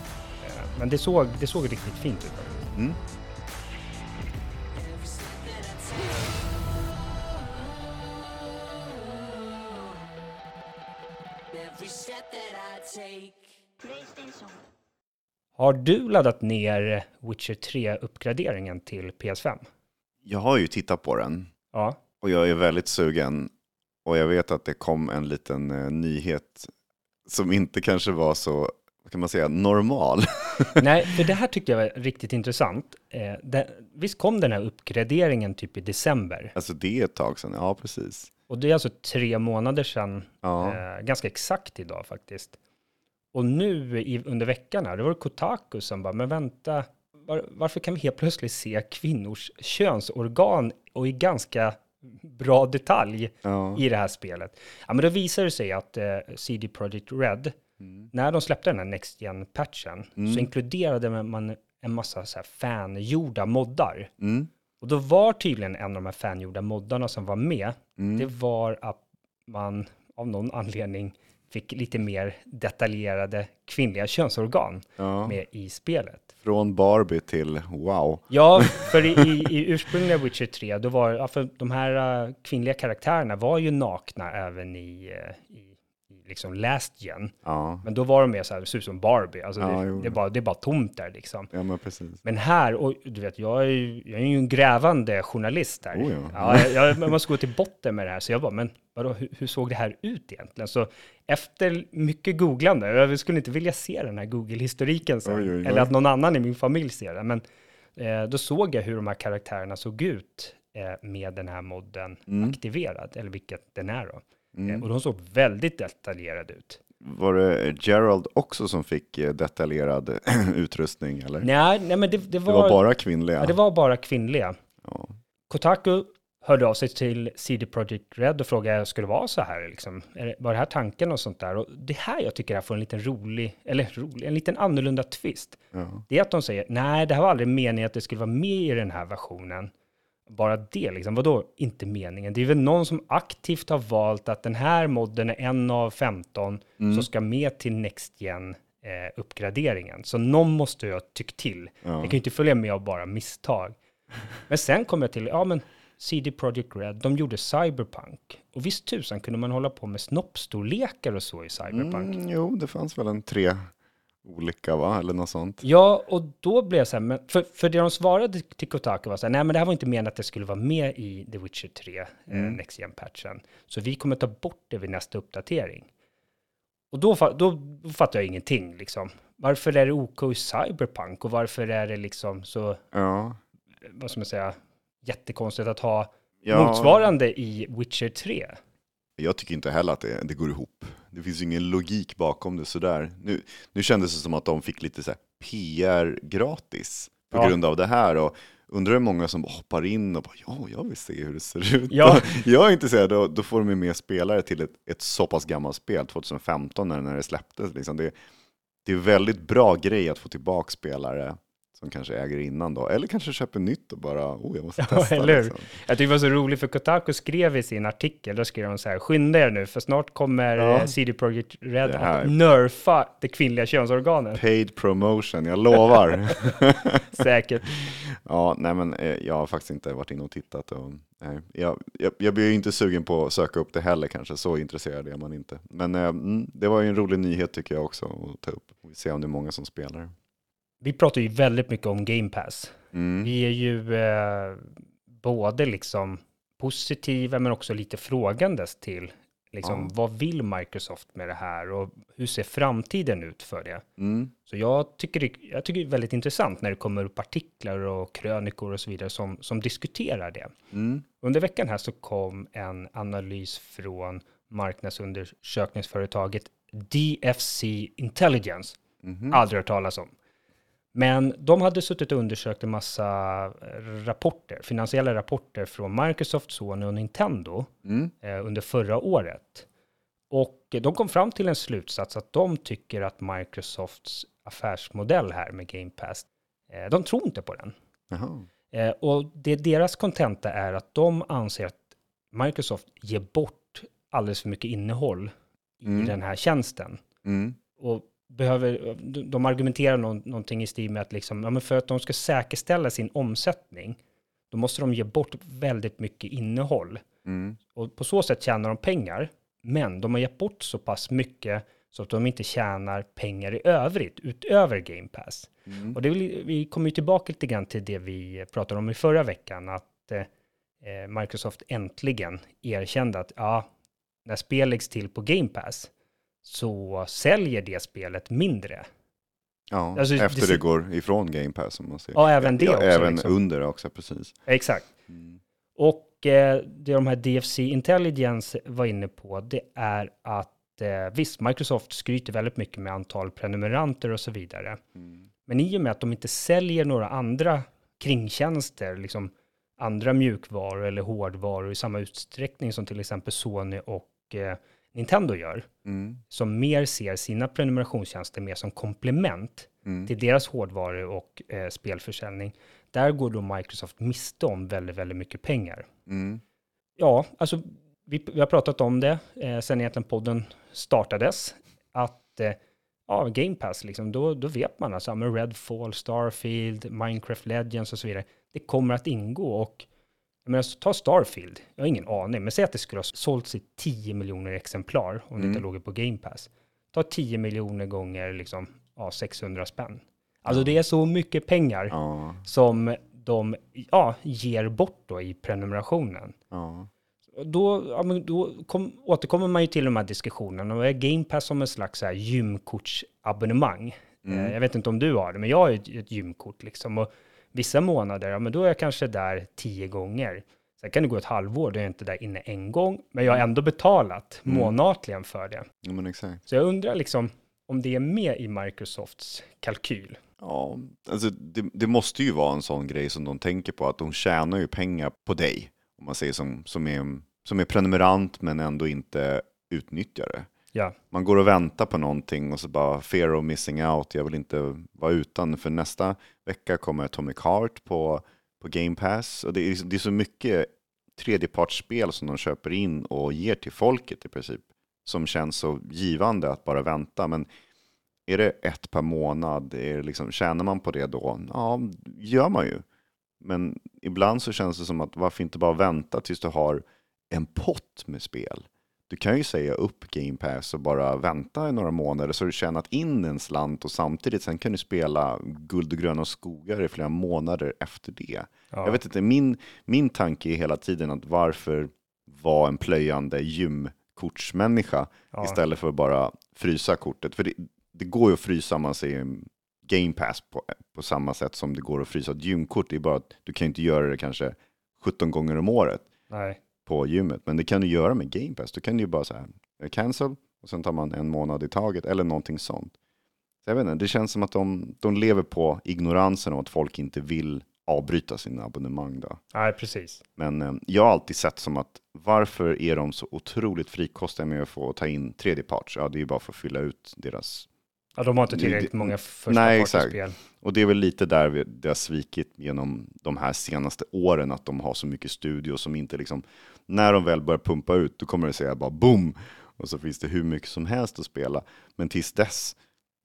Eh, men det såg, det såg riktigt fint ut. Mm. Har du laddat ner Witcher 3-uppgraderingen till PS5? Jag har ju tittat på den Ja. och jag är väldigt sugen. Och jag vet att det kom en liten eh, nyhet som inte kanske var så, vad kan man säga, normal. Nej, för det här tyckte jag var riktigt intressant. Eh, det, visst kom den här uppgraderingen typ i december? Alltså det är ett tag sedan, ja precis. Och det är alltså tre månader sedan, Ja, eh, ganska exakt idag faktiskt. Och nu i, under veckan här, det var Kotaku som bara, men vänta, var, varför kan vi helt plötsligt se kvinnors könsorgan och i ganska bra detalj ja. i det här spelet? Ja, men då visar det sig att eh, CD Projekt Red, Mm. när de släppte den här Next Gen-patchen, Mm. så inkluderade man en massa så här fangjorda moddar. Mm. Och då var tydligen en av de här fangjorda moddarna som var med, Mm. det var att man av någon anledning fick lite mer detaljerade kvinnliga könsorgan Ja. med i spelet. Från Barbie till wow. Ja, för i, i, i ursprungliga Witcher 3, då var ja, för de här uh, kvinnliga karaktärerna var ju nakna även i, uh, i, i liksom last gen. Ja, Men då var de mer så här, ser ut som Barbie, alltså Ja, det, det, är bara, det är bara tomt där liksom. ja men precis. Men här, och du vet, jag är ju, jag är ju en grävande journalist här. Oh, ja. ja. jag, jag, man måste gå till botten med det här, så jag bara, men vadå, hur, hur såg det här ut egentligen? Så efter mycket googlande, jag skulle inte vilja se den här Google-historiken sen, Oj, oj, oj. eller att någon annan i min familj ser den, men eh, då såg jag hur de här karaktärerna såg ut eh, med den här modden Mm. aktiverad, eller vilket den är då. Mm. Eh, och de såg väldigt detaljerade ut. Var det Gerald också som fick eh, detaljerad utrustning eller? Nej, nej men det, det, Det var, var bara kvinnliga? ja, det var bara kvinnliga. Ja. Kotaku hörde av sig till CD Projekt Red och frågade, ska det vara så här liksom? Var det här tanken och sånt där? Och det här jag tycker jag får en liten rolig, eller rolig, en liten annorlunda twist. Ja. Det är att de säger, nej, det här var aldrig meningen att det skulle vara med i den här versionen. Bara det, liksom, vadå inte meningen? Det är väl någon som aktivt har valt att den här modden är en av 15 Mm. som ska med till Next Gen eh, uppgraderingen. Så någon måste ju ha tyckt till. Ja. Jag kan ju inte följa med av bara misstag. Men sen kom jag till, ja men CD Projekt Red, de gjorde Cyberpunk. Och visst tusan kunde man hålla på med snoppstorlekar och så i Cyberpunk. Mm, jo, det fanns väl en tre olika va, eller något sånt. Ja, och då blev jag så här, men för, för det de svarade till Kotaku var så här, nej men det här var inte menat att det skulle vara med i The Witcher 3, Mm. eh, Next Gen-patchen. Så vi kommer ta bort det vid nästa uppdatering. Och då, då fattar jag ingenting liksom. Varför är det OK i Cyberpunk och varför är det liksom så, Ja. vad ska man säga, jättekonstigt att ha ja. motsvarande i Witcher 3? Jag tycker inte heller att det, det går ihop. Det finns ju ingen logik bakom det sådär. Nu, nu kändes det som att de fick lite så här PR gratis på Ja. grund av det här. Och, undrar hur många som hoppar in och bara ja, jag vill se hur det ser ut. Ja. Jag är intresserad, då, då får de ju med spelare till ett, ett så pass gammalt spel, 2015 när, när det släpptes. Liksom. Det, det är väldigt bra grej att få tillbaka spelare som kanske äger innan då, eller kanske köper nytt och bara, oh jag måste Ja, testa. eller hur? liksom. Jag tycker det var så roligt för Kotaku skrev i sin artikel, då skrev de så här, skynda er nu för snart kommer Ja. ja. CD Projekt Red att nerfa det kvinnliga könsorganet. Paid promotion, jag lovar. Säkert. Ja, nej men eh, jag har faktiskt inte varit inne och tittat. Och, nej, jag, jag, jag blir ju inte sugen på att söka upp det heller kanske, så intresserad är man inte. Men eh, mm, det var ju en rolig nyhet tycker jag också att ta upp. Vi ser om det är många som spelar. Vi pratar ju väldigt mycket om Game Pass. Mm. Vi är ju eh, både liksom positiva men också lite frågandes till liksom, Ja. vad vill Microsoft med det här och hur ser framtiden ut för det? Mm. Så jag tycker, det, jag tycker det är väldigt intressant när det kommer upp artiklar och krönikor och så vidare som, som diskuterar det. Mm. Under veckan här så kom en analys från marknadsundersökningsföretaget DFC Intelligence. Mhm. Aldrig hört talas om. Men de hade suttit och undersökt en massa rapporter, finansiella rapporter från Microsoft, Sony och Nintendo Mm. eh, under förra året. Och de kom fram till en slutsats att de tycker att Microsofts affärsmodell här med Game Pass, eh, de tror inte på den. Jaha. Eh, och det deras kontenta är att de anser att Microsoft ger bort alldeles för mycket innehåll i Mm. den här tjänsten. Mm. Och behöver, de argumenterar någon, någonting i stil med att liksom, ja, men för att de ska säkerställa sin omsättning, då måste de ge bort väldigt mycket innehåll. Mm. Och på så sätt tjänar de pengar, men de har gett bort så pass mycket så att de inte tjänar pengar i övrigt, utöver Game Pass. Mm. Och det vi kommer ju tillbaka lite grann till det vi pratade om i förra veckan, att eh, Microsoft äntligen erkände att ja, när spel läggs till på Game Pass så säljer det spelet mindre. Ja, Alltså, det efter det, ser- går ifrån Game Pass som man ser. Ja, även det ja, också, Även liksom. under också, precis. Exakt. Mm. Och eh, det de här DFC Intelligence var inne på, det är att eh, visst, Microsoft skryter väldigt mycket med antal prenumeranter och så vidare. Mm. Men i och med att de inte säljer några andra kringtjänster, liksom andra mjukvaror eller hårdvaror i samma utsträckning som till exempel Sony och eh, Nintendo gör, Mm. som mer ser sina prenumerationstjänster mer som komplement Mm. till deras hårdvaror och eh, spelförsäljning, där går då Microsoft miste om väldigt, väldigt mycket pengar. Mm. Ja, alltså vi, vi har pratat om det eh, sen egentligen podden startades, att eh, ja, Game Pass, liksom, då, då vet man alltså, med Redfall, Starfield, Minecraft Legends och så vidare, det kommer att ingå och jag menar, så ta Starfield, jag har ingen aning, men säg att det skulle ha sålts i 10 miljoner exemplar om det Mm. inte låg på Game Pass. Ta 10 miljoner gånger liksom, ja, 600 spänn. Alltså det är så mycket pengar Ja, som de ja, ger bort då i prenumerationen. ja. Då, ja, men då kom, återkommer man ju till de här diskussionerna och är Game Pass som en slags gymkortsabonnemang. Mm. Eh, jag vet inte om du har det, men jag har ett, ett gymkort liksom. Och vissa månader, ja men då är jag kanske där tio gånger. Sen kan det gå ett halvår, då är jag inte där inne en gång, men jag har ändå betalat Mm. månatligen för det. ja men exakt. Så jag undrar liksom om det är med i Microsofts kalkyl. Ja, alltså det, det måste ju vara en sån grej som de tänker på, att de tjänar ju pengar på dig, om man säger som, som, är, som är prenumerant men ändå inte utnyttjar det. Ja, Man går och väntar på någonting och så bara fear of missing out, jag vill inte vara utan, för nästa vecka kommer Atomic Heart på, på Game Pass. Och det är, det är så mycket tredjepartsspel som de köper in och ger till folket i princip, som känns så givande att bara vänta. Men är det ett per månad, är det liksom, tjänar man på det då? Ja, gör man ju. Men ibland så känns det som att varför inte bara vänta tills du har en pott med spel? Du kan ju säga upp Game Pass och bara vänta i några månader så har du tjänat in en slant och samtidigt sen kan du spela guld och gröna skogar i flera månader efter det. ja. Jag vet inte, min, min tanke är hela tiden att varför vara en plöjande gymkortsmänniska ja. istället för att bara frysa kortet. För det, det går ju att frysa man säger Game Pass på, på samma sätt som det går att frysa ett gymkort. Det är bara att du kan inte göra det kanske 17 gånger om året Nej. På gymmet. Men det kan du göra med Game Pass. Då kan du ju bara så här, eh, cancel och sen tar man en månad i taget eller någonting sånt. Så jag vet inte, det känns som att de, de lever på ignoransen om att folk inte vill avbryta sina abonnemang då. Nej, precis. Men eh, jag har alltid sett som att varför är de så otroligt frikostiga med att få ta in tredjeparts? Ja, det är ju bara för att fylla ut deras Ja, de har inte tillräckligt det- många första Nej, partyspel. Och det är väl lite där vi- det har svikit genom de här senaste åren, att de har så mycket studio som inte liksom, när de väl börjar pumpa ut, då kommer det säga bara boom, och så finns det hur mycket som helst att spela. Men tills dess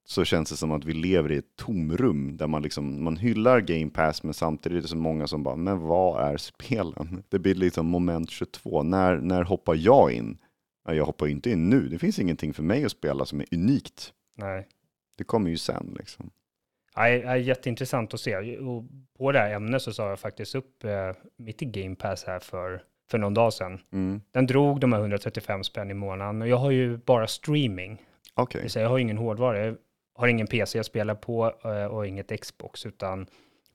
så känns det som att vi lever i ett tomrum där man liksom, man hyllar Game Pass, men samtidigt är det så många som bara, men vad är spelen? Det blir liksom moment 22, när, när hoppar jag in? Ja, jag hoppar inte in nu, det finns ingenting för mig att spela som är unikt. Nej. Det kommer ju sen liksom. Det är jätteintressant att se. Och på det här ämnet så sa jag faktiskt upp eh, mitt Game Pass här för, för någon dag sedan. Mm. Den drog de här 135 spänn i månaden och jag har ju bara streaming. Det vill säga, jag har ingen hårdvara. Jag har ingen PC jag spelar på eh, och inget Xbox, utan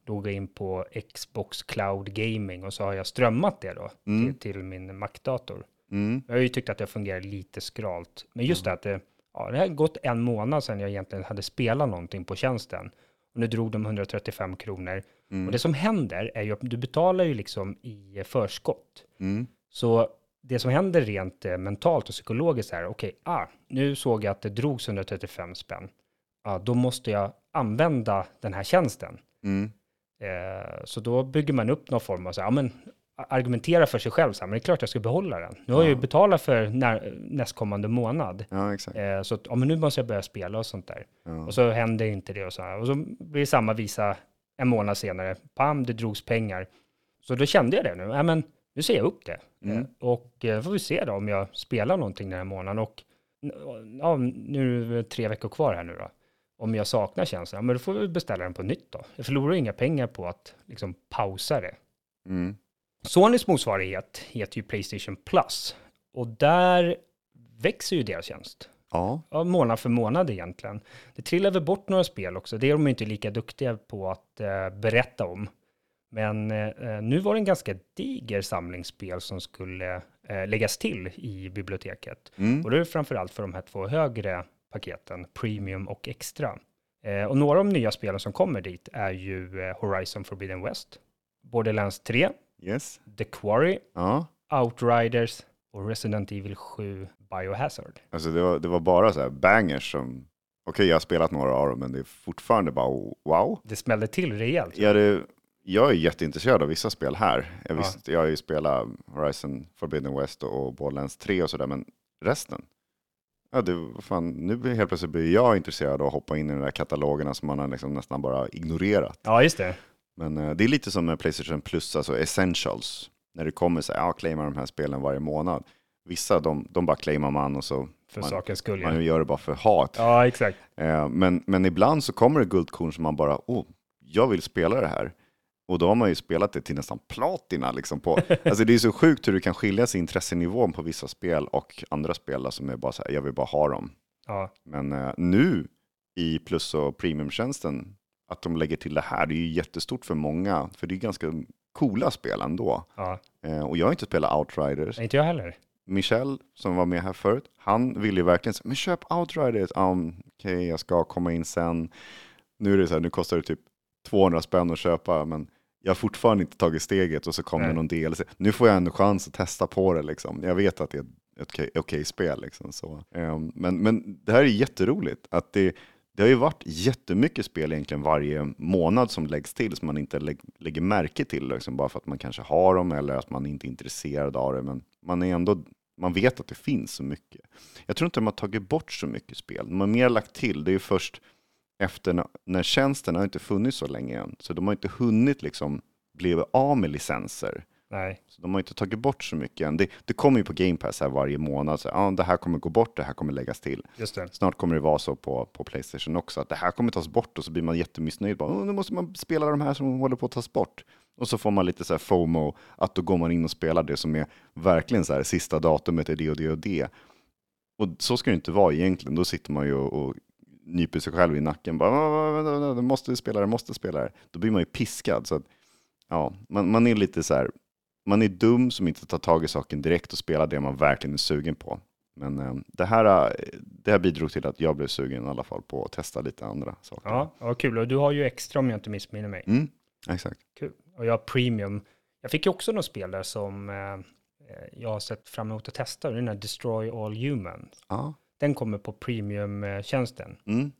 då går jag in på Xbox Cloud Gaming och så har jag strömmat det då Mm. till, till min Mac-dator. Mm. Jag har ju tyckt att det fungerar lite skralt. Men just det att det, ja, det har gått en månad sedan jag egentligen hade spelat någonting på tjänsten. Och nu drog de 135 kronor. Mm. Och det som händer är ju att du betalar ju liksom i förskott. Mm. Så det som händer rent eh, mentalt och psykologiskt är, okej, ah, nu såg jag att det drogs 135 spänn. Ja, då måste jag använda den här tjänsten. Mm. Eh, så då bygger man upp någon form av, så här, ja men argumentera för sig själv, så här, men det är klart jag ska behålla den. Nu har jag ju betalat för när, nästkommande månad. Ja, exakt. Eh, så att, ja men nu måste jag börja spela och sånt där. Ja. Och så händer inte det och så här. Och så blir det samma visa en månad senare. Pam, det drogs pengar. Så då kände jag det nu. Ja, men nu säger jag upp det. Mm. Eh, och eh, får vi se då om jag spelar någonting den här månaden. Och ja, nu är det tre veckor kvar här nu då. Om jag saknar ja, men då får vi beställa den på nytt då. Jag förlorar inga pengar på att liksom pausa det. Mm. Sonys motsvarighet heter ju Playstation Plus. Och där växer ju deras tjänst Ja. ja, månad för månad egentligen. Det trillar väl bort några spel också. Det är de inte lika duktiga på att eh, berätta om. Men eh, nu var det en ganska diger samling spel som skulle eh, läggas till i biblioteket. Mm. Och det är framförallt för de här två högre paketen, Premium och Extra. Eh, och några av de nya spelen som kommer dit är ju eh, Horizon Forbidden West, Borderlands 3, Yes. The Quarry, Ja. Outriders och Resident Evil 7 Biohazard. Alltså det var, det var bara så här bangers som, okej jag har spelat några av dem men det är fortfarande bara wow. Det smällde till rejält. Jag, det, jag är jätteintresserad av vissa spel här. Jag, Ja. visst, jag har ju spelat Horizon Forbidden West och Borderlands 3 och sådär men resten? Ja, det, vad fan, nu blir helt plötsligt blir jag intresserad av att hoppa in i de där katalogerna som man har liksom nästan bara ignorerat. Ja, just det. Men eh, det är lite som med Playstation Plus, alltså Essentials. När det kommer så här, ja, claimar de här spelen varje månad. Vissa, de, de bara claimar man och så För Man- sakens skull. Ja. man gör det bara för hat. ja, exakt. Eh, men, men ibland så kommer det guldkorn som man bara, åh, jag vill spela det här. Och då har man ju spelat det till nästan platina. Liksom på. Alltså det är så sjukt hur det kan skilja sig intressenivån på vissa spel och andra spel där som är bara så här, jag vill bara ha dem. Ja, Men eh, nu i plus och premiumtjänsten, att de lägger till det här, det är ju jättestort för många, för det är ganska coola spel ändå. ja. Eh, och jag har inte spelat Outriders. Inte jag heller. Michel, som var med här förut, han ville ju verkligen säga, men köp Outriders. Um, Okej, jag ska komma in sen. Nu är det så här, nu kostar det typ 200 spänn att köpa, men jag har fortfarande inte tagit steget och så kommer det någon DLC. Nu får jag ändå chans att testa på det liksom. Jag vet att det är ett okej, okej spel liksom. Så. Ehm, men, men det här är jätteroligt. Att det, det har ju varit jättemycket spel egentligen varje månad som läggs till som man inte lä lägger märke till, liksom, bara för att man kanske har dem eller att man inte är intresserad av det. Men man är ändå man vet att det finns så mycket. Jag tror inte de har tagit bort så mycket spel. De har mer lagt till. Det är ju först efter när, när tjänsten har inte funnits så länge än. Så de har inte hunnit liksom bli av med licenser. Nej, Så de har inte tagit bort så mycket än. Det, det kommer ju på Game Pass här varje månad. Så, ah, det här kommer gå bort, det här kommer läggas till. just det. Snart kommer det vara så på, på Playstation också. Att det här kommer tas bort och så blir man jättemissnöjd. Bara, "Åh, nu måste man spela de här som håller på att tas bort. Och så får man lite så här FOMO. Att då går man in och spelar det som är verkligen så här sista datumet är det och det och det. Och så ska det inte vara egentligen. Då sitter man ju och, och nyper sig själv i nacken. Bara, "Ah, vänta, vänta, vänta, måste spela det, måste spela det. Då blir man ju piskad. Så att, ja, man, man är lite så här, man är dum som inte tar tag i saken direkt och spelar det man verkligen är sugen på. Men eh, det, här, eh, det här bidrog till att jag blev sugen i alla fall på att testa lite andra saker. Ja, ja, kul. Och du har ju extra om jag inte missminner mig. Mm. Exakt. Kul. Och jag har premium. Jag fick ju också något spel där som eh, eh, jag har sett fram emot att testa. Det är den här Destroy All Humans. Ja. Den kommer på premium-tjänsten. Mm.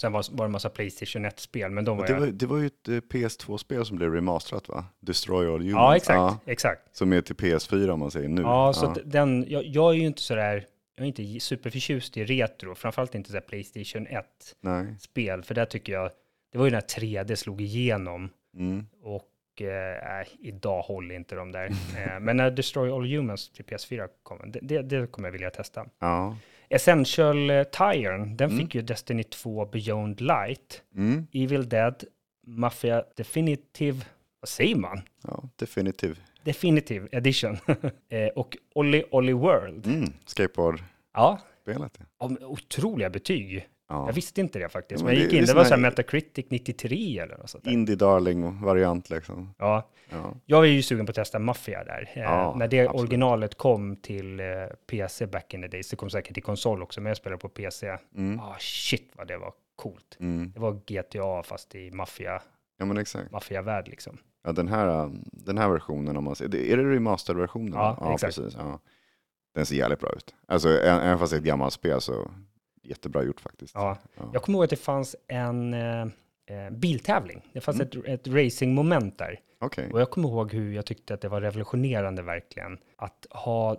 Sen var, var det en massa Playstation 1-spel, men de var, Det, jag... var, det var ju ett eh, PS2-spel som blev remasterat va? Destroy All Humans. Ja, exakt. exakt. som är till PS4 om man säger nu. Ja, så att den, jag, jag är ju inte sådär, jag är inte superförtjust i retro, framförallt inte så här Playstation 1-spel, Nej. för där tycker jag, det var ju när 3D slog igenom Mm. och eh, idag håller inte de där. eh, men när Destroy All Humans till PS4 kommer, det, det, det kommer jag vilja testa. Ja. Essential eh, Tiren, den Mm. fick ju Destiny 2 Beyond Light, Mm. Evil Dead, Mafia Definitive, vad säger man? ja, definitivt. Definitive Edition eh, och Olly Olly World. Mm. Skateboard-spelet. Ja, ja. om otroliga betyg. Ja. Jag visste inte det faktiskt. Ja, men men jag gick det- in, det det var så här Metacritic 93 eller något sånt där. Indie Darling-variant liksom. Ja, Ja. jag är ju sugen på att testa Mafia där. Eh, Ja, när det absolut. originalet kom till eh, PC back in the days, det kom säkert till konsol också, men jag spelade på PC. Mm. Ah, shit vad det var coolt. Mm. Det var GTA fast i maffia, ja, men exakt. maffiavärld liksom. Ja, den här, den här versionen, om man ser, är det remastered-versionen? Ja, exakt. precis. Ja. Den ser jävligt bra ut. Alltså, även fast det är ett gammalt spel så jättebra gjort faktiskt. Ja. Ja. Jag kommer ihåg att det fanns en eh, eh, biltävling. Det fanns Mm. ett, ett racingmoment där. Okej. Och jag kommer ihåg hur jag tyckte att det var revolutionerande verkligen. Att ha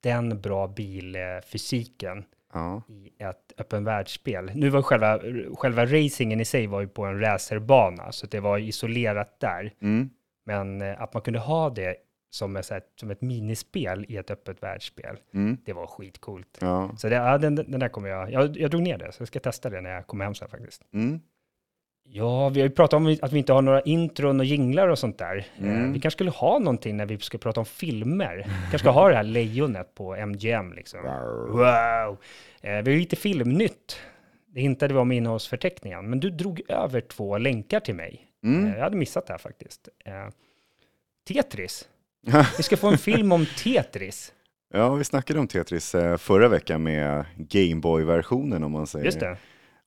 den bra bilfysiken Ja. i ett öppen världsspel. Nu var själva, själva racingen i sig var ju på en racerbana, så det var isolerat där. Mm. Men eh, att man kunde ha det som, ett, så här- som ett minispel i ett öppet världsspel, Mm. det var skitcoolt. Ja. Så det, ja, den, den där kommer jag, jag, jag drog ner det, så jag ska testa det när jag kommer hem sen faktiskt. Mm. Ja, vi har ju pratat om att vi inte har några intron och jinglar och sånt där. Eh, Mm. Vi kanske skulle ha någonting när vi ska prata om filmer. Vi kanske ska ha det här lejonet på MGM liksom. Wow! Eh, vi har lite filmnytt. Det hintade vi om innehållsförteckningen, men du drog över två länkar till mig. Mm. Eh, jag hade missat det här faktiskt. Tetris. Vi ska få en film om Tetris. Ja, vi snackade om Tetris eh, förra veckan med Gameboy-versionen om man säger. Just det.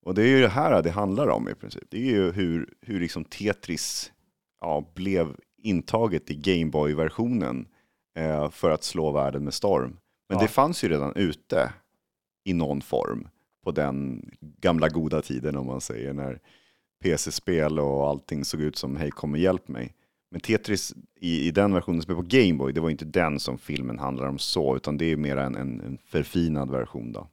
Och det är ju det här det handlar om i princip. Det är ju hur, hur liksom Tetris ja, blev intaget i Gameboy-versionen eh, för att slå världen med storm. Men Ja. det fanns ju redan ute i någon form på den gamla goda tiden om man säger när PC-spel och allting såg ut som hej kom och hjälp mig. Men Tetris i, i den versionen som är på Gameboy, det var inte den som filmen handlar om så, utan det är mer en, en, en förfinad version då.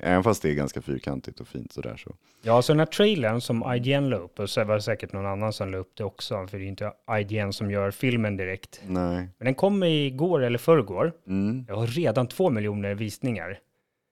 Även fast det är ganska fyrkantigt och fint sådär så. Ja, så den här trailern som IGN la upp, och så var det säkert någon annan som la upp det också, för det är inte IGN som gör filmen direkt. Nej. Men den kom igår eller förrgår. Mm. Jag har redan två miljoner visningar.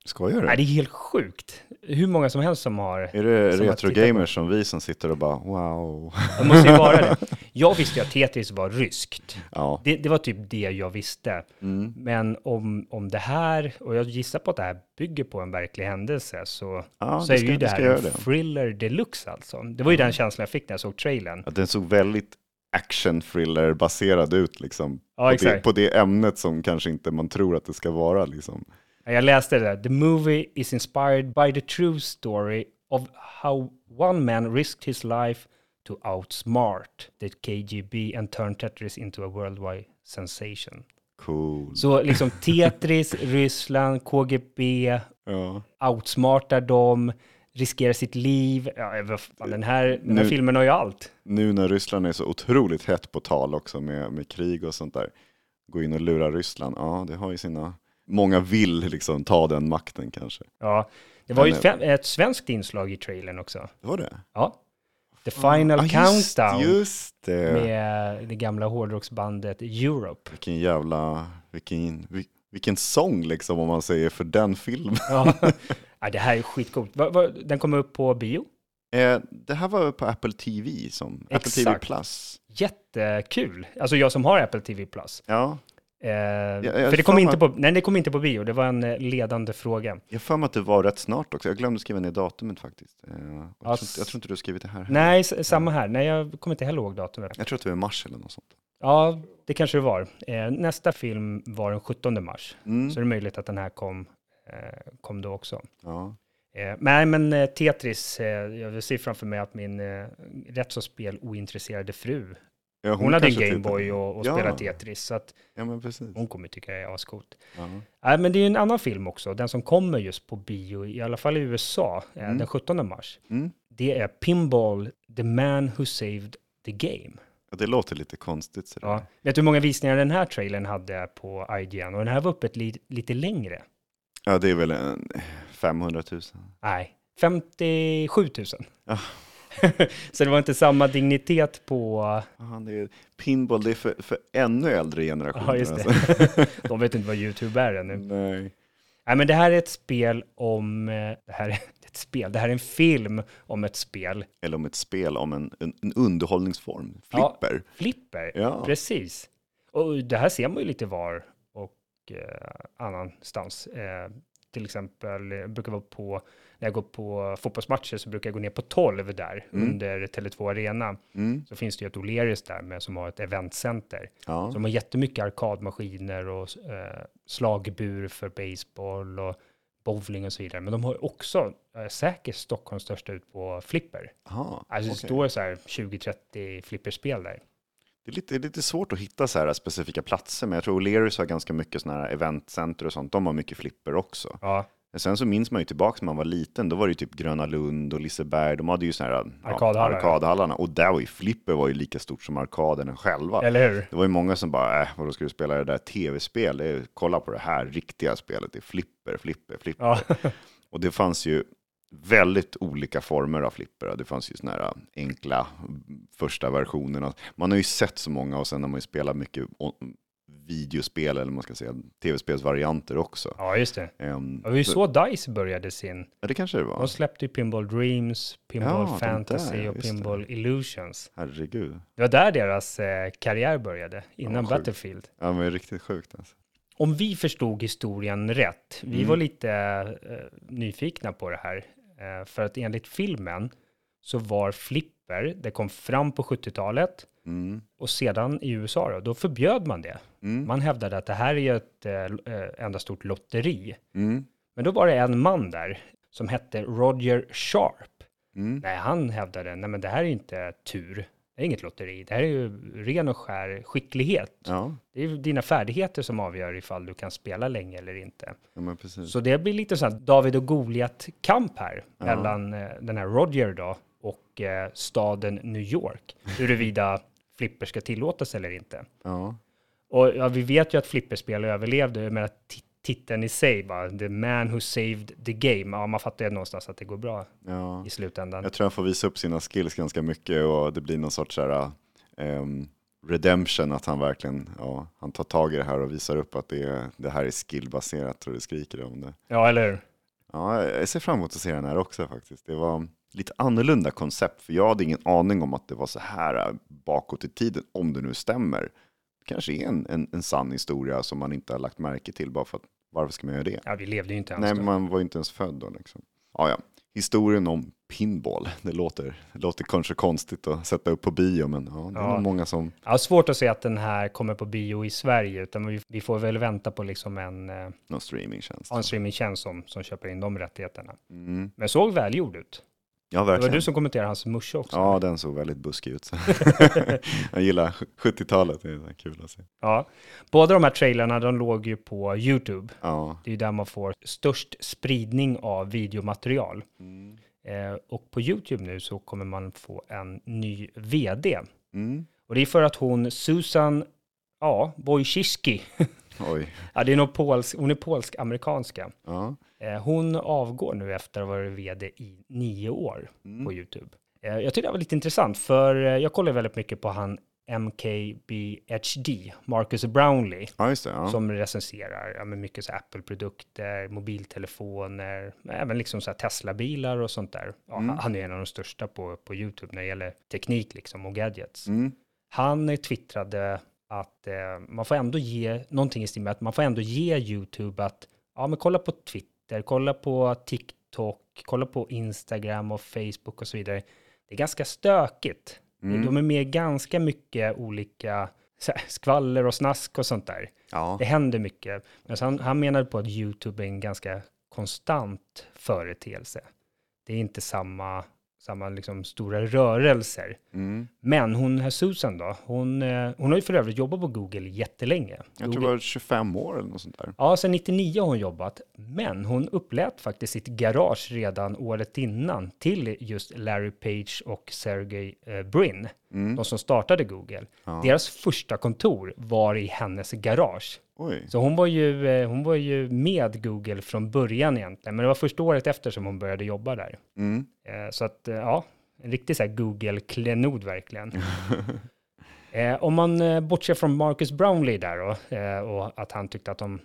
Skojar du? Nej, det är helt sjukt. Hur många som helst som har... Är det retro-gamers som vi som sitter och bara wow? Det måste ju vara det. Jag visste ju att Tetris var ryskt. Ja. Det, det var typ det jag visste. Mm. Men om, om det här, och jag gissar på att det här bygger på en verklig händelse, så, Ja, så är ska- ju det här en det. thriller deluxe alltså. Det var ju den känslan jag fick när jag såg trailern. Att den såg väldigt action-thriller baserad ut liksom. Ja, på, det, på det ämnet som kanske inte man tror att det ska vara liksom. Jag läste det där. The movie is inspired by the true story of how one man risked his life to outsmart the KGB and turn Tetris into a worldwide sensation. Cool. Så liksom Tetris, Ryssland, KGB, Ja. outsmartar dem, riskerar sitt liv. Ja, fan, den här, den här Nu- filmen har ju allt. Nu när Ryssland är så otroligt hett på tal också med, med krig och sånt där. Gå in och lura Ryssland, ja det har ju sina... Många vill liksom ta den makten kanske. Ja, det var ju ett, ett svenskt inslag i trailern också. Det var det? Ja. The Final just, Countdown Just det. med det gamla hårdrocksbandet Europe. Vilken jävla, vilken, vil- vilken sång liksom om man säger för den filmen. Ja. ja, det här är skitcoolt. Den kommer upp på bio. Eh, det här var på Apple TV som, Apple TV Exakt. Plus. Jättekul. Alltså jag som har Apple TV Plus. Ja, Eh, jag för det kom, inte på, nej, det kom inte på bio. Det var en eh, ledande fråga. jag för mig att det var rätt snart också. Jag glömde skriva ner datumet faktiskt. Eh, jag, tror jag tror inte du har skrivit det här. heller. Nej, s- samma här. Nej, jag kommer inte heller ihåg datumet. Jag tror att det var i mars eller något sånt. Ja, det kanske det var. Eh, nästa film var den 17 mars. Mm. Så det är möjligt att den här kom, eh, kom då också. Ja. Eh, nej, men eh, Tetris, eh, jag ser framför mig att min eh, rätt så spel ointresserade fru Ja, Hon, hade en kanske Gameboy och, och Ja. spelade Tetris, så att Ja, hon kommer tycka det är ascoolt. Ja. Nej, men det är en annan film också, den som kommer just på bio, i alla fall i USA, eh, Mm. den 17 mars. Mm. Det är Pinball, The Man Who Saved the Game. Ja, det låter lite konstigt. Sådär. Ja. Vet du hur många visningar den här trailern hade på IGN? Och den här var uppe ett li lite längre. ja, det är väl en 500 000. Nej, 57 000. Ja. Så det var inte samma dignitet på... Ja, det är, pinball, det är för, för ännu äldre generationer. Ja, just det. Alltså. De vet inte vad YouTube är ännu. Nej. Nej, men det här är ett spel om... eh, Det här är ett spel. Det här är en film om ett spel. Eller om ett spel om en, en, en underhållningsform. Ja. Flipper. Flipper. Ja. Precis. Och det här ser man ju lite var och eh, annanstans. Eh, till exempel, jag brukar vara på, när jag går på fotbollsmatcher så brukar jag gå ner på 12 där Mm. under Tele2 Arena. Mm. Så finns det ju ett O'Learys där med, som har ett eventcenter. Ja. Så de har jättemycket arkadmaskiner och eh, slagbur för baseball och bowling och så vidare. Men de har också eh, säkert Stockholms största ut på flipper. Aha, Alltså det okej. står så här 20-30 flipperspel där. Det är, lite, lite svårt att hitta så här specifika platser, men jag tror O'Learys har ganska mycket sådana här eventcenter och sånt. De har mycket flipper också. Ja, Men Sen så minns man ju tillbaka när man var liten, då var det ju typ Gröna Lund och Liseberg, de hade ju sådana här Arkadhallar. arkadhallarna. Och där var ju flipper var ju lika stort som arkaderna själva. eller hur? Det var ju många som bara, äh, vadå ska du spela det där tv-spel? Det är- Kolla på det här riktiga spelet, det är flipper, flipper, flipper. Ja, Och det fanns ju väldigt olika former av flipper. Det fanns ju såna här enkla första versionerna. Man har ju sett så många och sen har man ju spelat mycket videospel eller man ska säga tv-spelsvarianter också. ja just det. Ehm, Det var ju så DICE började sin. Ja, det kanske det var. De släppte ju Pinball Dreams, Pinball Ja, Fantasy där, och just det. Pinball Illusions. Herregud. Det var där deras eh, karriär började, innan sjukt. Battlefield. Ja, men riktigt sjukt alltså. Om vi förstod historien rätt, vi Mm. var lite eh, nyfikna på det här, för att enligt filmen så var flipper, det kom fram på 70-talet Mm. och sedan i USA då, då förbjöd man det. Mm. Man hävdade att det här är ju ett eh, eh, enda stort lotteri. Mm. Men då var det en man där som hette Roger Sharp. Mm. Nej, han hävdade, nej men det här är inte tur. Det är inget lotteri. Det här är ju ren och skär skicklighet. Ja, Det är ju dina färdigheter som avgör ifall du kan spela länge eller inte. ja, men. Så det blir lite så här David och Goliat-kamp här Ja. mellan eh, den här Roger då och eh, staden New York. Huruvida flipper ska tillåtas eller inte. Och vi vet ju att flipperspel överlevde, jag menar ti- titeln i sig bara, The Man Who Saved the Game. Ja, man fattar ju någonstans att det går bra ja. i slutändan. Jag tror han får visa upp sina skills ganska mycket och det blir någon sorts så här, ehm, redemption, att han verkligen ja, han tar tag i det här och visar upp att det, det här är skillbaserat och det skriker om det. Ja, eller hur? Ja, jag ser fram emot att se den här också faktiskt. Det var lite annorlunda koncept, för jag hade ingen aning om att det var så här bakåt i tiden, om det nu stämmer. Kanske är en, en, en sann historia som man inte har lagt märke till, bara för att varför ska man göra det? Ja, vi levde ju inte ens Nej, då. man var ju inte ens född då liksom. Ja, ja. Historien om pinball, det låter, det låter kanske konstigt att sätta upp på bio, men ja, det är Ja. nog många som, Ja, svårt att se att den här kommer på bio i Sverige, utan vi, vi får väl vänta på liksom en, eh, någon streamingtjänst. en streamingtjänst som, som köper in de rättigheterna. Mm. Men såg välgjord ut. Ja, Det var verkligen. du som kommenterade hans morsa också. Ja, den såg väldigt buskig ut. jag gillar 70-talet, det är kul att se. Ja. Båda de här trailerna, de låg ju på YouTube. Ja. Det är där man får störst spridning av videomaterial. Mm. Eh, och på YouTube nu så kommer man få en ny vd. Mm. Och det är för att hon, Susan, ja, Wojcicki, Oj. ja, det är nog polsk, hon är polsk-amerikanska. Ja. Eh, hon avgår nu efter att ha varit vd i nio år Mm. på YouTube. Eh, jag tyckte det var lite intressant, för eh, jag kollar väldigt mycket på han MKBHD, Marcus Brownlee, ja, det. Ja. som recenserar ja, mycket Apple-produkter, mobiltelefoner, även liksom så Tesla-bilar och sånt där. Ja, Mm. han- är en av de största på, på YouTube när det gäller teknik liksom och gadgets. Mm. Han twittrade att eh, man får ändå ge någonting i stil med att man får ändå ge YouTube att ja, men kolla på Twitter, kolla på TikTok, kolla på Instagram och Facebook och så vidare. Det är ganska stökigt. Mm. De är med ganska mycket olika här, skvaller och snask och sånt där. Ja. Det händer mycket. Men han, han menade på att YouTube är en ganska konstant företeelse. Det är inte samma samma liksom stora rörelser. Mm. Men hon Susan då, hon, eh, hon har ju för övrigt jobbat på Google jättelänge. Jag tror Google, det var 25 år eller något sånt där. Ja, sedan 99 har hon jobbat, men hon upplät faktiskt sitt garage redan året innan till just Larry Page och Sergey eh, Brin, de som startade Google. Deras första kontor var i hennes garage. Oj. Så hon var, ju, eh, hon var ju med Google från början egentligen, men det var första året efter som hon började jobba där. Mm. Eh, Så att, eh, ja, en riktig så här Google-klenod verkligen. om man bortser från Marcus Brownlee där då, och att han tyckte att de,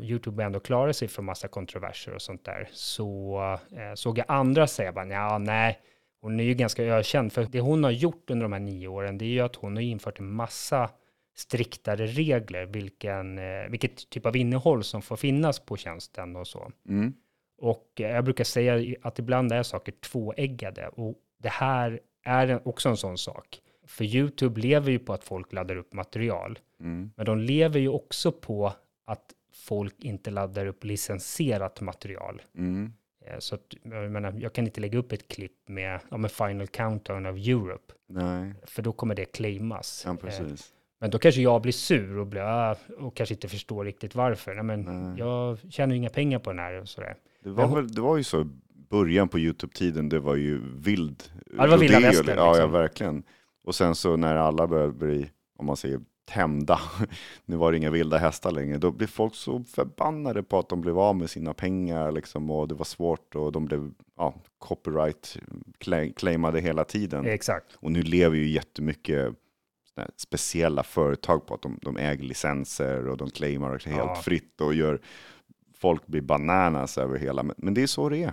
YouTube ändå klarade sig från massa kontroverser och sånt där, så såg jag andra säga bara, ja, nej, hon är ju ganska ökänd, för det hon har gjort under de här nio åren, det är ju att hon har infört en massa striktare regler, vilken, eh, vilket typ av innehåll som får finnas på tjänsten och så. Mm. Och eh, jag brukar säga att ibland är saker tvåeggade och det här är också en sån sak. För YouTube lever ju på att folk laddar upp material, Mm. men de lever ju också på att folk inte laddar upp licensierat material. Mm. Eh, Så att, jag, menar, jag kan inte lägga upp ett klipp med, ja, med Final Countdown of Europe, Nej, för då kommer det claimas. ja precis. Men då kanske jag blir sur och, blir, och kanske inte förstår riktigt varför. Nej, men Nej. jag tjänar ju inga pengar på den här och sådär. Det var, Men- väl, det var ju så början på YouTube-tiden, det var ju vild Ja, det var vilda västern, Ja, ja, liksom. verkligen. Och sen så när alla började bli, om man säger tämda, nu var det inga vilda hästar längre, då blev folk så förbannade på att de blev av med sina pengar liksom, och det var svårt och de blev ja, copyright cla- claimade hela tiden. Exakt. Och nu lever ju jättemycket speciella företag på att de, de äger licenser och de claimar helt Ja. fritt och gör folk blir bananas över hela. Men, men det är så det är,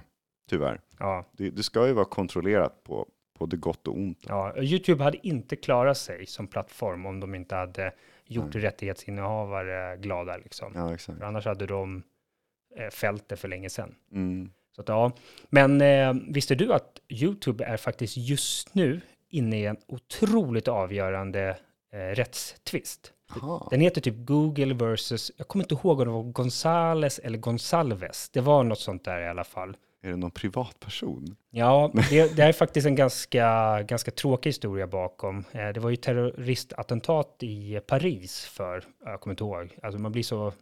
tyvärr. Ja, Det, det ska ju vara kontrollerat på både gott och ont. ja. YouTube hade inte klarat sig som plattform om de inte hade gjort rättighetsinnehavare glada. Liksom. Ja, exakt. För annars hade de eh, fällt det för länge sedan. Mm. Så att, ja. Men eh, visste du att YouTube är faktiskt just nu inne i en otroligt avgörande eh, rättstvist? Aha. Den heter typ Google versus, jag kommer inte ihåg om det var Gonzales eller Gonsalves. Det var något sånt där i alla fall. Är det någon privatperson? Ja, det, det är faktiskt en ganska, ganska tråkig historia bakom. Eh, Det var ju terroristattentat i Paris för, jag kommer inte ihåg, alltså man blir så,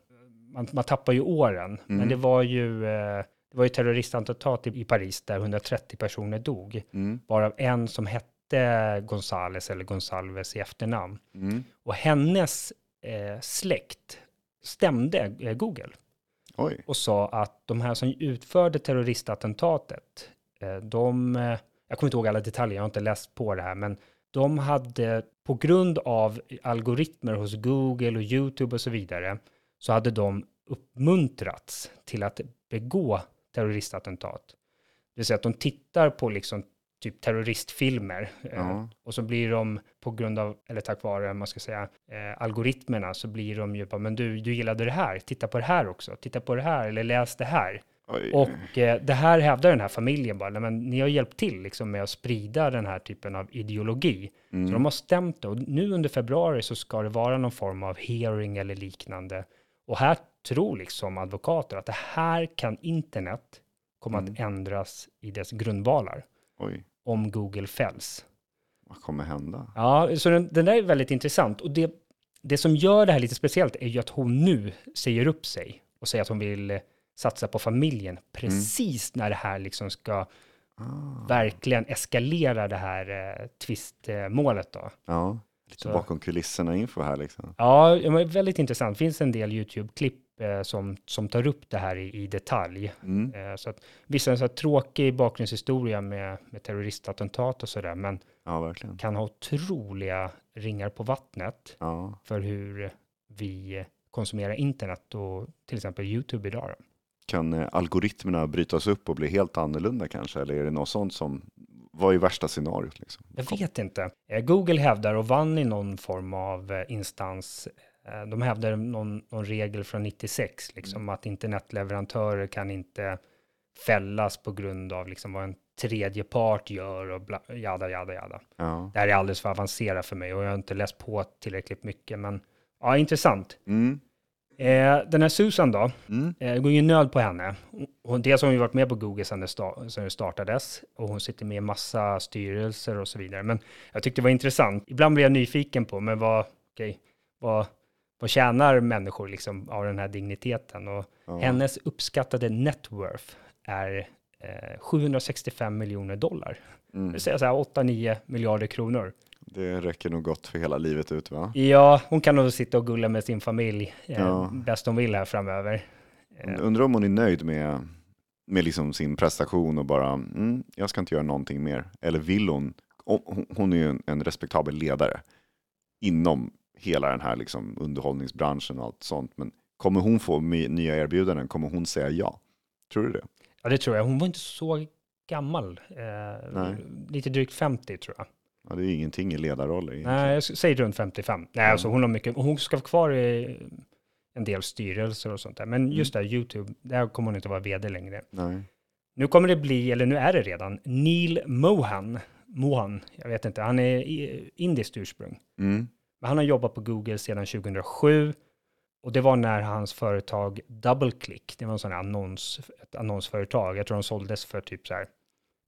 man, man tappar ju åren. Men det var ju, eh, det var ju terroristattentat i, i Paris där 130 personer dog, Mm. varav en som hette Gonzales eller Gonsalves i efternamn. Mm. Och hennes eh, släkt stämde eh, Google Oj. och sa att de här som utförde terroristattentatet, eh, de, eh, jag kommer inte ihåg alla detaljer, jag har inte läst på det här, men de hade på grund av algoritmer hos Google och YouTube och så vidare, så hade de uppmuntrats till att begå terroristattentat. Det vill säga att de tittar på liksom typ terroristfilmer Ja. och så blir de på grund av, eller tack vare, man ska säga, eh, algoritmerna så blir de ju bara, men du, du gillade det här, titta på det här också, titta på det här eller läs det här. Oj. Och eh, det här hävdar den här familjen bara, "Nej, men ni har hjälpt till liksom med att sprida den här typen av ideologi. Mm. Så de har stämt det och nu under februari så ska det vara någon form av hearing eller liknande. Och här tror liksom advokater att det här kan internet komma Mm. att ändras i dess grundvalar Oj. om Google fälls. Vad kommer hända? Ja, så den, den där är väldigt intressant. Och det, det som gör det här lite speciellt är ju att hon nu säger upp sig och säger att hon vill eh, satsa på familjen precis när det här liksom ska Ah. verkligen eskalera det här eh, tvistmålet då. Ja, lite Så- bakom kulisserna info här liksom. Ja, väldigt intressant. Det finns en del YouTube-klipp som, som tar upp det här i, i detalj. Mm. Eh, så att, vissa en så här tråkig bakgrundshistoria med, med terroristattentat och sådär, men Ja, kan ha otroliga ringar på vattnet Ja. för hur vi konsumerar internet och till exempel YouTube idag. Då. Kan eh, algoritmerna brytas upp och bli helt annorlunda kanske? Eller är det något sånt som, vad är värsta scenariot liksom? Jag vet inte. Eh, Google hävdar och vann i någon form av eh, instans. Eh, De hävdar någon, någon regel från 96, liksom att internetleverantörer kan inte fällas på grund av liksom vad en tredje part gör och bla, jada, jada, jada. Ja. Det här är alldeles för avancerat för mig och jag har inte läst på tillräckligt mycket, men ja, intressant. Mm. Eh, den här Susan då, Mm. eh, det går ju nöd på henne. hon, dels har hon ju varit med på Google sedan det, sta, sedan det startades och hon sitter med i massa styrelser och så vidare. Men jag tyckte det var intressant. Ibland blir jag nyfiken på, men vad, okej, vad, vad tjänar människor liksom av den här digniteten? Och Ja. hennes uppskattade net worth är eh, 765 miljoner dollar. Det Mm. vill säga så här 8-9 miljarder kronor. Det räcker nog gott för hela livet ut va? Ja, hon kan nog sitta och gulla med sin familj eh, Ja. bäst hon vill här framöver. Undrar om hon är nöjd med, med liksom sin prestation och bara, mm, jag ska inte göra någonting mer. Eller vill hon, hon, hon är ju en, en respektabel ledare inom hela den här liksom underhållningsbranschen och allt sånt. Men kommer hon få nya erbjudanden? Kommer hon säga ja? Tror du det? Ja, det tror jag. Hon var inte så gammal. Eh, lite drygt 50 tror jag. Ja, det är ingenting i ledarroller. egentligen. Nej, jag säger runt 55. Nej, Ja. alltså hon har mycket. Hon ska vara kvar i en del styrelser och sånt där. Mm. Men just där, YouTube, där kommer hon inte vara vd längre. Nej. Nu kommer det bli, eller nu är det redan, Neil Mohan. Mohan, jag vet inte, han är indiskt ursprung. Mm. Men han har jobbat på Google sedan 2007. Och det var när hans företag DoubleClick, det var en sån här annons, ett annonsföretag, jag tror de såldes för typ så här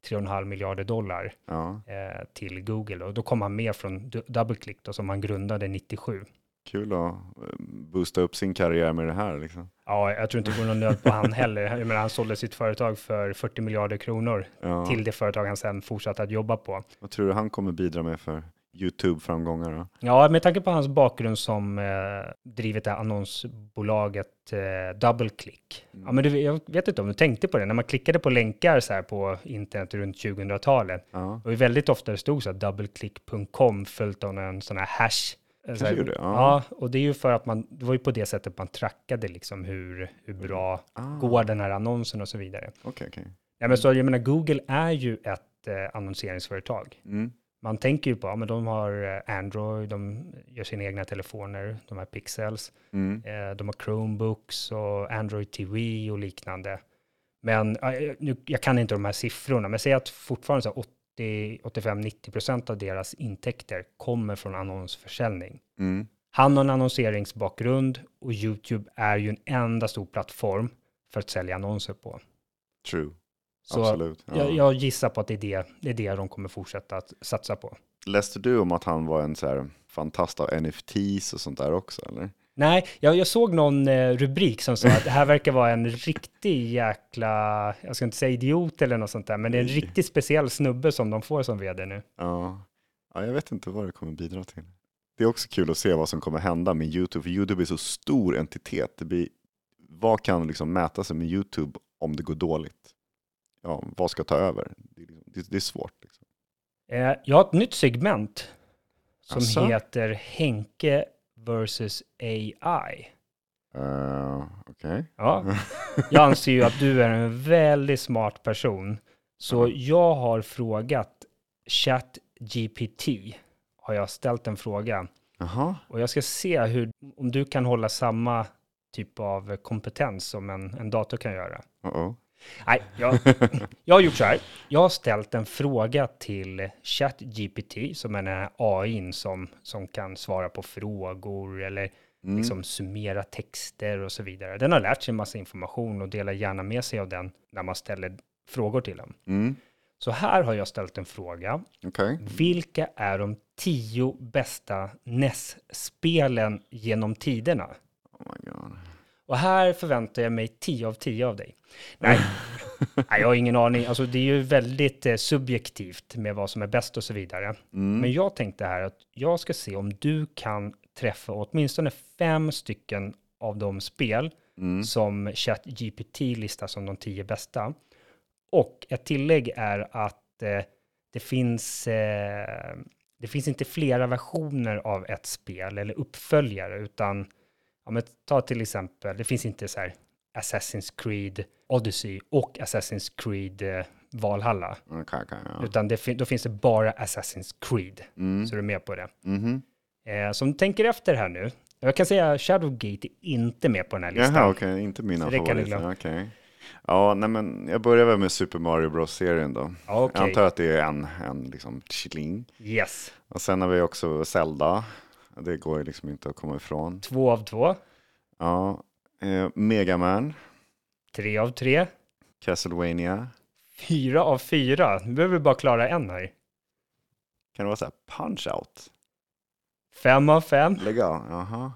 3,5 miljarder dollar Ja, eh, till Google. Och då kom han med från DoubleClick då, som han grundade 97. kul att eh, boosta upp sin karriär med det här. Liksom. Ja, jag tror inte det går någon nöd på han heller. Jag menar, han sålde sitt företag för 40 miljarder kronor Ja. till det företag han sen fortsatte att jobba på. Vad tror du han kommer bidra med för YouTube-framgångar? Ja, med tanke på hans bakgrund som eh, drivit det här annonsbolaget eh, DoubleClick. Ja, men du, jag vet inte om du tänkte på det, när man klickade på länkar så här på internet runt 2000-talet. Ja, ju väldigt ofta det stod så här doubleclick.com följt av en sån här hash. Så här, det, ja. ja, och det är ju för att man, det var ju på det sättet man trackade liksom hur, hur bra ah, går den här annonsen och så vidare. Okej, okej. Ja, men så jag menar, Google är ju ett eh, annonseringsföretag. Mm. Man tänker ju på, ja, men de har eh, Android, de gör sina egna telefoner, de har Pixels, Mm. eh, de har Chromebooks och Android TV och liknande. Men nu, jag kan inte de här siffrorna, men säg att fortfarande så här 80, 85-90 procent av deras intäkter kommer från annonsförsäljning. Mm. Han har en annonseringsbakgrund och YouTube är ju en enda stor plattform för att sälja annonser på. True, Så absolut. Ja. jag, jag gissar på att det är det, det är det de kommer fortsätta att satsa på. Läste du om att han var en så här fantast av NFTs och sånt där också? Eller? Nej, jag, jag såg någon eh, rubrik som sa att det här verkar vara en riktig jäkla, jag ska inte säga idiot eller något sånt där, men det är en riktigt speciell snubbe som de får som vd nu. Ja. ja, jag vet inte vad det kommer bidra till. Det är också kul att se vad som kommer hända med YouTube, för YouTube är så stor entitet. Det blir, vad kan liksom mäta sig med YouTube om det går dåligt? Ja, vad ska ta över? Det är, liksom, det, det är svårt. Liksom. Eh, jag har ett nytt segment som Asså? heter Henke versus AI. Uh, Okej. Ja, jag anser ju att du är en väldigt smart person. Så Ja. jag har frågat ChatGPT, har jag ställt en fråga. Jaha, Och jag ska se hur, om du kan hålla samma typ av kompetens som en, en dator kan göra. uh-oh. Nej, jag, jag har gjort så här. Jag har ställt en fråga till ChatGPT, som är den här AI som, som kan svara på frågor eller Mm. liksom summera texter och så vidare. Den har lärt sig en massa information och delar gärna med sig av den när man ställer frågor till den. Mm. Så här har jag ställt en fråga. Okej. Vilka är de tio bästa NES-spelen genom tiderna? Oh my god. Och här förväntar jag mig 10 av 10 av dig. Nej, Nej jag har ingen aning. Alltså, det är ju väldigt eh, subjektivt med vad som är bäst och så vidare. Mm. Men jag tänkte här att jag ska se om du kan träffa åtminstone fem stycken av de spel Mm. som ChatGPT listar som de tio bästa. Och ett tillägg är att eh, det finns eh, det finns inte flera versioner av ett spel eller uppföljare, utan ja, men ta till exempel, det finns inte så här Assassin's Creed Odyssey och Assassin's Creed eh, Valhalla, Okej, okej, ja. utan det då finns det bara Assassin's Creed, Mm. så du är med på det. Mhm. Eh, så om du tänker efter här nu, jag kan säga Shadowgate är inte med på den här listan. Jaha, okej, inte mina favoriter. Okej. Ja, nej men jag börjar väl med Super Mario Bros-serien då. Okej, Jag antar att det är en, en liksom chilling. yes. Och sen har vi också Zelda. Det går ju liksom inte att komma ifrån. Två av två, Ja, eh, Mega Man. tre av tre, Castlevania. Fyra av fyra. Nu behöver vi bara klara en här. Kan det vara så här punch-out? Fem av fem. Lägg av, jaha.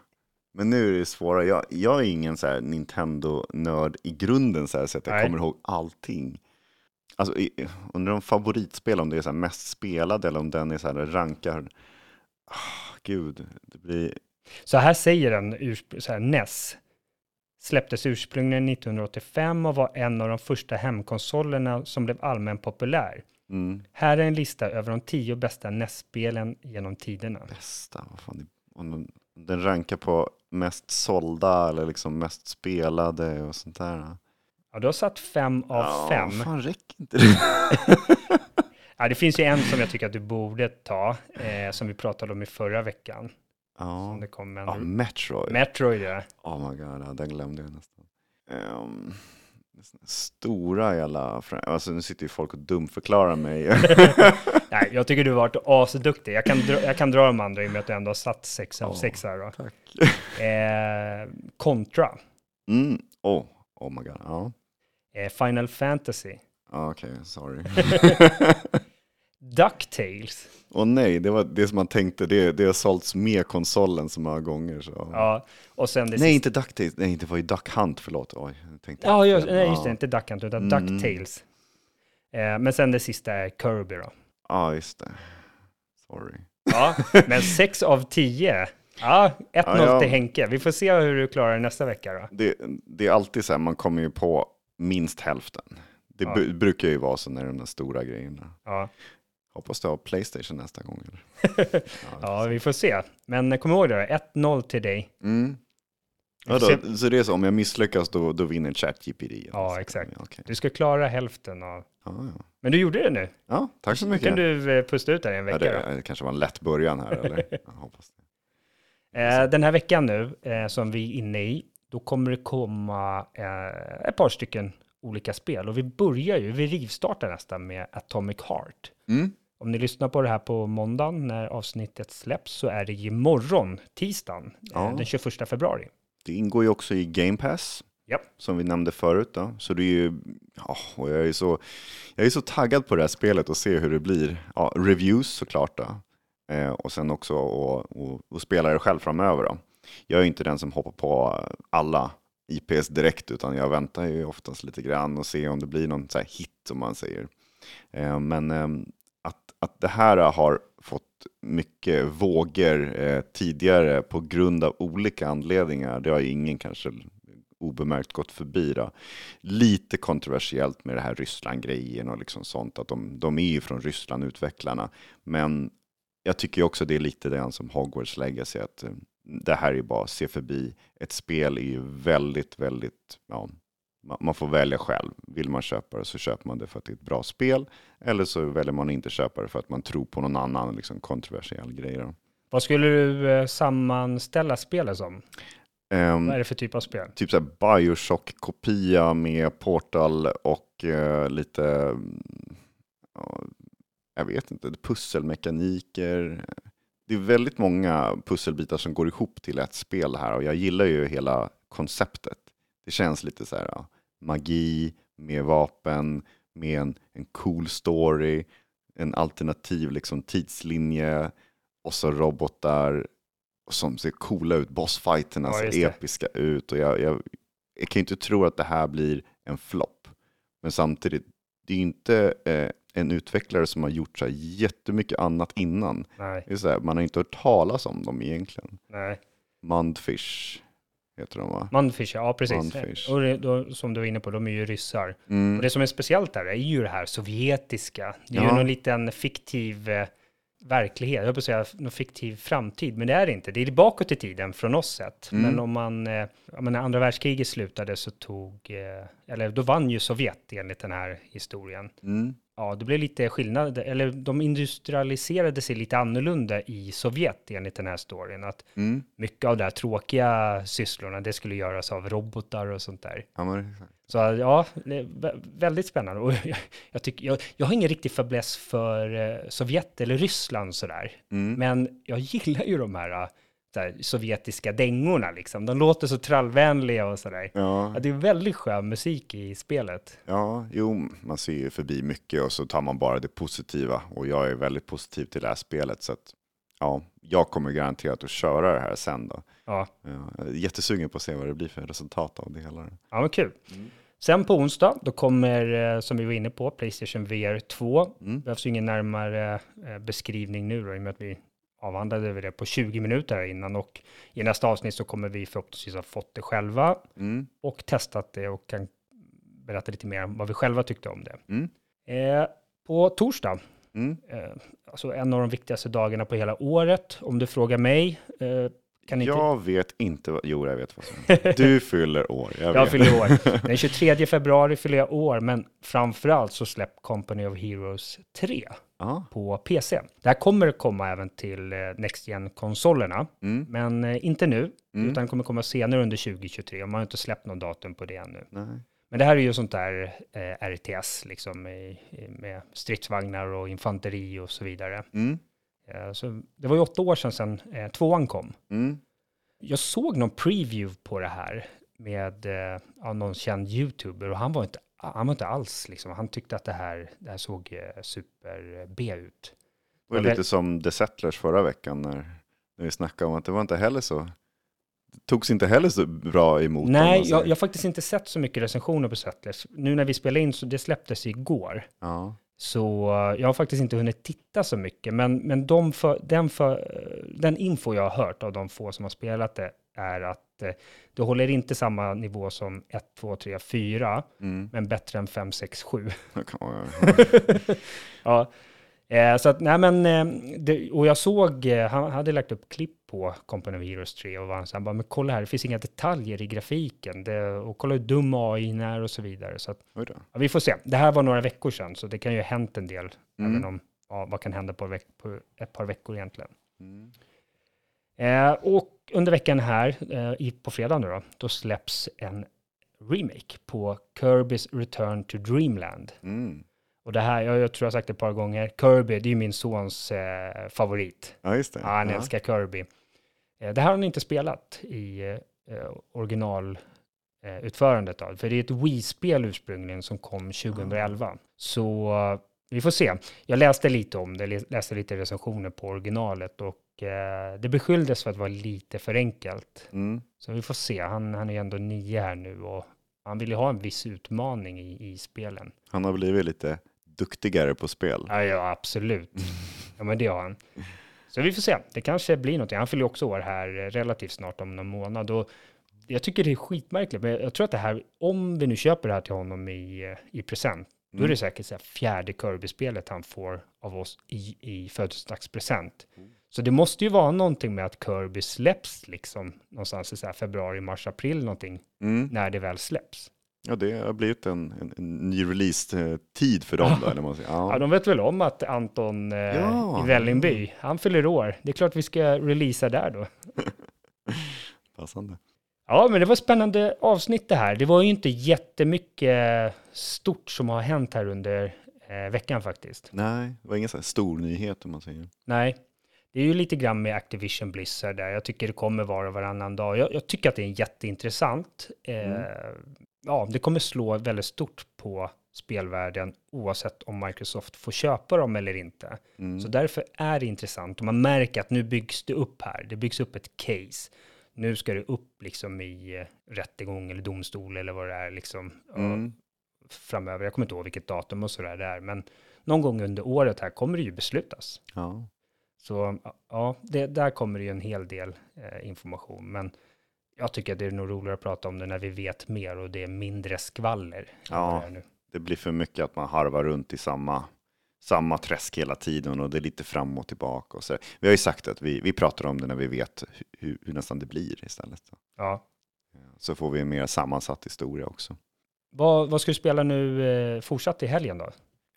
Men nu är det svåra. Jag, jag är ingen så här Nintendo-nörd i grunden så, här, så att jag Nej. kommer ihåg allting. Alltså, undrar om favoritspel, om det är så här mest spelad eller om den är så här rankad. Gud, det blir... Så här säger den, så här, NES. Släpptes ursprungligen 1985 och var en av de första hemkonsolerna som blev allmänt populär. Mm, Här är en lista över de tio bästa NES-spelen genom tiderna. bästa, vad fan, den, den rankar på mest sålda eller liksom mest spelade och sånt där. Ja, du har satt fem av ja, fem. fan räcker inte det? Ja, det finns ju en som jag tycker att du borde ta, eh, som vi pratade om i förra veckan. ja, det kom en ja Metroid. Metroid, ja. Oh my god, ja, den glömde jag nästan. Um, stora jävla, alltså nu sitter ju folk och dumförklarar mig. Nej, jag tycker du har varit asduktig. Jag kan, dra, jag kan dra de andra i och med att du ändå har satt sex av Ja, sex här. Då. Tack. Eh, Contra, Mm. Oh, oh my god, ja. eh, Final Fantasy, Okej, sorry. Ducktails. Och nej, det var det som man tänkte, det, det har sålts med konsolen så många gånger. Så. Ja, och sen det nej, sista. inte DuckTales, nej, det var ju Duck Hunt, förlåt. Oj, tänkte Ja, just, nej, just det, inte Duck Hunt, utan Mm. Ducktails. Eh, men sen det sista är Kirby då. Ja, just det. Sorry. Ja, men sex av tio. Ja, 1-0 Ja, ja. till Henke. Vi får se hur du klarar det nästa vecka då. Det, det är alltid så här, man kommer ju på minst hälften. Det Ja. brukar ju vara så när de där stora grejerna. Ja, Hoppas du har Playstation nästa gång. Eller? ja vi får se. Men kom ihåg det, 1-0 till dig. Mm. Ja, då, så det är så, om jag misslyckas då, då vinner ChatGPT? Ja, exakt. Ja, okej. Du ska klara hälften av... ja, ja. Men du gjorde det nu. ja, tack så Nu mycket. kan du eh, pusta ut där i en ja, vecka. då. det, det kanske var en lätt början här. Eller? Jag hoppas det. Eh, den här veckan nu, eh, som vi är inne i, då kommer det komma ett par stycken olika spel. Och vi börjar ju, vi rivstartar nästan med Atomic Heart. Mm. Om ni lyssnar på det här på måndagen när avsnittet släpps så är det imorgon, tisdagen, Ja. eh, den 21 februari. Det ingår ju också i Game Pass. Japp. Som vi nämnde förut. Då. Så det är ju, ja, och jag är, så, jag är så taggad på det här spelet och se hur det blir. Ja, reviews såklart då. Eh, och sen också och, och, och spela det själv framöver. Då. Jag är inte den som hoppar på alla IPs direkt utan jag väntar ju oftast lite grann och ser om det blir någon så här hit som man säger. Eh, men ehm, att, det här har fått mycket vågor eh, tidigare på grund av olika anledningar, det har ingen kanske obemärkt gått förbi. Då. Lite kontroversiellt med det här Ryssland-grejen och liksom sånt, att de, de är ju från Ryssland, utvecklarna. Men jag tycker ju också det är lite det som Hogwarts Legacy, att eh, det här är ju bara att se förbi. Ett spel är ju väldigt, väldigt, ja, man- får välja själv. Vill man köpa det så köper man det för att det är ett bra spel. Eller så väljer man inte köpa det för att man tror på någon annan liksom, kontroversiell grej. Då. Vad skulle du eh, sammanställa spelet som? Ehm, Vad är det för typ av spel? typ så Bioshock-kopia med Portal och eh, lite, ja, jag vet inte, pusselmekaniker. Det är väldigt många pusselbitar som går ihop till ett spel här och jag gillar ju hela konceptet. Det känns lite så här ja, magi med vapen, med en, en cool story, en alternativ liksom, tidslinje och så robotar som ser coola ut. Bossfighterna Ja, ser episka ut och jag, jag, jag kan ju inte tro att det här blir en flopp. Men samtidigt, det är inte eh, en utvecklare som har gjort så här jättemycket annat innan. Nej, Det är så här, man har inte hört talas om dem egentligen. nej. Mundfish heter de va? Mundfish, ja precis. Mundfish. Och det, då, som du var inne på, de är ju ryssar. Mm. Och det som är speciellt där är ju det här sovjetiska. Det är ju Ja. någon liten fiktiv eh, verklighet, jag höll på att säga någon fiktiv framtid, men det är det inte. Det är bakåt i tiden från oss sett. Mm. Men om man, eh, när andra världskriget slutade så tog, eh, eller då vann ju Sovjet enligt den här historien. Mm. Ja, det blev lite skillnad, eller de industrialiserade sig lite annorlunda i Sovjet enligt den här storyn. Att Mm. mycket av de här tråkiga sysslorna, det skulle göras av robotar och sånt där. Ja, men. Så ja, väldigt spännande. Och jag, jag, tycker, jag, jag har ingen riktig fäbless för eh, Sovjet eller Ryssland sådär. mm. Men jag gillar ju de här där, sovjetiska dängorna liksom. De låter så trallvänliga och sådär. Ja, Ja, det är väldigt skön musik i spelet. ja, jo, man ser ju förbi mycket och så tar man bara det positiva. Och jag är väldigt positiv till det här spelet. Så att, ja, jag kommer garanterat att köra det här sen då. Ja, Ja, jag är jättesugen på att se vad det blir för resultat av det hela. ja men kul. Sen på onsdag, då kommer, eh, som vi var inne på, Playstation VR 2. Mm. behövs ju ingen närmare eh, beskrivning nu då, i och med att vi avhandlade det på 20 minuter här innan och i nästa avsnitt så kommer vi förhoppningsvis ha fått det själva Mm. och testat det och kan berätta lite mer om vad vi själva tyckte om det. Mm. Eh, på torsdag, Mm. eh, alltså en av de viktigaste dagarna på hela året, om du frågar mig, eh, kan inte... Jag vet inte vad, jo jag vet vad som. Du fyller år. Jag Jag fyller år. Den 23 februari fyller jag år, men framförallt så släpp Company of Heroes 3 Ja. på PC. Det här kommer komma även till eh, Next Gen-konsolerna, Mm. men eh, inte nu, Mm. utan kommer komma senare under 2023. Och man har inte släppt någon datum på det ännu. Nej. Men det här är ju sånt där eh, RTS, liksom i, i, med stridsvagnar och infanteri och så vidare. Mm. Eh, så det var ju åtta år sedan, sedan eh, tvåan kom. Mm. Jag såg någon preview på det här med eh, någon känd youtuber och han var inte, han var inte alls liksom, han tyckte att det här, det här såg eh, super B ut. Det var lite som The Settlers förra veckan när, när vi snackade om att det var inte heller så togs inte heller så bra emot. Nej, jag, jag har faktiskt inte sett så mycket recensioner på Settlers. Nu när vi spelar in så det släpptes igår. Ja. Så eh, jag har faktiskt inte hunnit titta så mycket, men, men de för, den, för, eh, den info jag har hört av de få som har spelat det är att eh, det håller inte samma nivå som 1, 2, 3, 4, Mm. men bättre än 5, 6, 7. Det kan vara- Ja, eh, så att, nej men, eh, det, och jag såg, eh, han hade lagt upp klipp på Company of Heroes 3 och var han så här, bara, men kolla här, det finns inga detaljer i grafiken, det, och kolla hur dum AI är och så vidare. Så att, ja, vi får se. Det här var några veckor sedan, så det kan ju ha hänt en del, Mm. även om, ja, vad kan hända på, veck, på ett par veckor egentligen. Mm. Eh, och under veckan här, eh, på fredag nu då, då släpps en remake på Kirby's Return to Dreamland. Mm. Och det här, jag, jag tror jag har sagt det ett par gånger, Kirby, det är ju min sons eh, favorit. Ja, just det. Ja, han ja. älskar Kirby. Eh, det här har han inte spelat i eh, original eh, utförandet av, för det är ett Wii-spel ursprungligen som kom 2011. Så eh, vi får se. Jag läste lite om det, lä- läste lite recensioner på originalet och det beskylldes för att vara lite för enkelt. Mm. Så vi får se. Han, han är ändå nio här nu och han vill ju ha en viss utmaning i, i spelen. Han har blivit lite duktigare på spel. Ja, ja, absolut. Ja, men det har han. Så vi får se. Det kanske blir någonting. Han fyller också år här eh, relativt snart om någon månad. Och jag tycker det är skitmärkligt, men jag tror att det här, om vi nu köper det här till honom i, eh, i present, då är det säkert så fjärde Kirby-spelet han får av oss i, i födelsedagspresent. Så det måste ju vara någonting med att Kirby släpps liksom någonstans i så februari, mars, april någonting Mm. när det väl släpps. Ja, det har blivit en, en, en ny release-tid för dem då, eller man säger. Ja, Ja. de vet väl om att Anton eh, Ja. i Vällingby, han fyller år. Det är klart vi ska releasa där då. Passande. Ja, men det var spännande avsnitt det här. Det var ju inte jättemycket stort som har hänt här under eh, veckan faktiskt. Nej, det var ingen så här stor nyhet om man säger. Nej, det är ju lite grann med Activision Blizzard där. Jag tycker det kommer vara varannan dag. Jag, jag tycker att det är jätteintressant. Eh, Ja, det kommer slå väldigt stort på spelvärlden oavsett om Microsoft får köpa dem eller inte. Mm. Så därför är det intressant och man märker att nu byggs det upp här. Det byggs upp ett case. Nu ska det upp liksom i eh, rättegång eller domstol eller vad det är liksom Mm. framöver. Jag kommer inte ihåg vilket datum och så där det är, men någon gång under året här kommer det ju beslutas. Ja. Så ja, det, där kommer det ju en hel del eh, information, men jag tycker att det är nog roligare att prata om det när vi vet mer och det är mindre skvaller. Ja. det. Det blir för mycket att man harvar runt i samma, samma träsk hela tiden och det är lite fram och tillbaka. Och så. Vi har ju sagt att vi, vi pratar om det när vi vet hur, hur nästan det blir istället. Ja. Så får vi en mer sammansatt historia också. Vad, vad ska du spela nu eh, fortsatt i helgen då?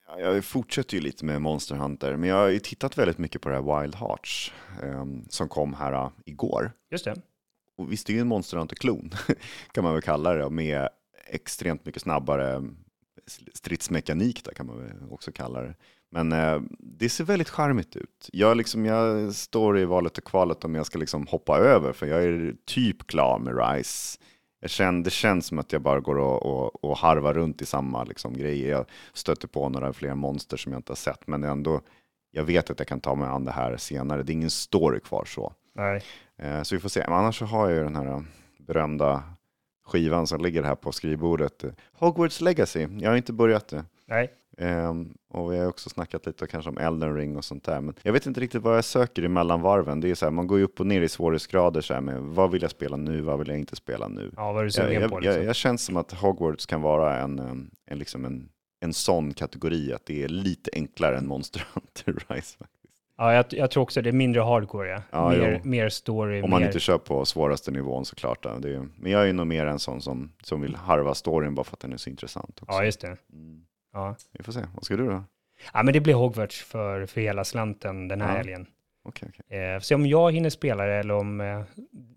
Ja, Jag fortsätter ju lite med Monster Hunter, men jag har ju tittat väldigt mycket på det här Wild Hearts ehm, som kom här äh, igår. Just det. Och visst, det är ju en Monster Hunter-klon, kan man väl kalla det, med extremt mycket snabbare stridsmekanik, där kan man väl också kalla det. Men eh, det ser väldigt charmigt ut. Jag, liksom, jag står i valet och kvalet om jag ska liksom hoppa över, för jag är typ klar med Rise. Jag känner, det känns som att jag bara går och, och, och harvar runt i samma liksom, grejer. Jag stöter på några fler monster som jag inte har sett, men ändå, jag vet att jag kan ta mig an det här senare. Det är ingen story kvar så. Nej. Eh, så vi får se. Men annars så har jag ju den här eh, berömda skivan som ligger här på skrivbordet. eh, Hogwarts Legacy. Jag har inte börjat det. Nej. Ehm, och vi har också snackat lite kanske om Elden Ring och sånt där. Men jag vet inte riktigt vad jag söker i mellanvarven. Det är så här, man går ju upp och ner i svårighetsgrader så här med vad vill jag spela nu, vad vill jag inte spela nu. Ja, vad är du Jag, sugen på? jag, Liksom? jag, jag känns som att Hogwarts kan vara en, em, en, liksom en, en sån kategori, att det är lite enklare än Monster Hunter Rise. Ja, jag, jag tror också det är mindre hardcore. Ja. Ja, mer, jo. mer story. Om man mer... inte kör på svåraste nivån såklart. då. Det är, men jag är nog mer en sån som, som vill harva storyn bara för att den är så intressant också. Ja, just det. Mm. Ja. Vi får se, vad ska du då? ja, men det blir Hogwarts för, för hela slanten den här Ja. helgen. Okej, okej. Eh, se om jag hinner spela det eller om, eh,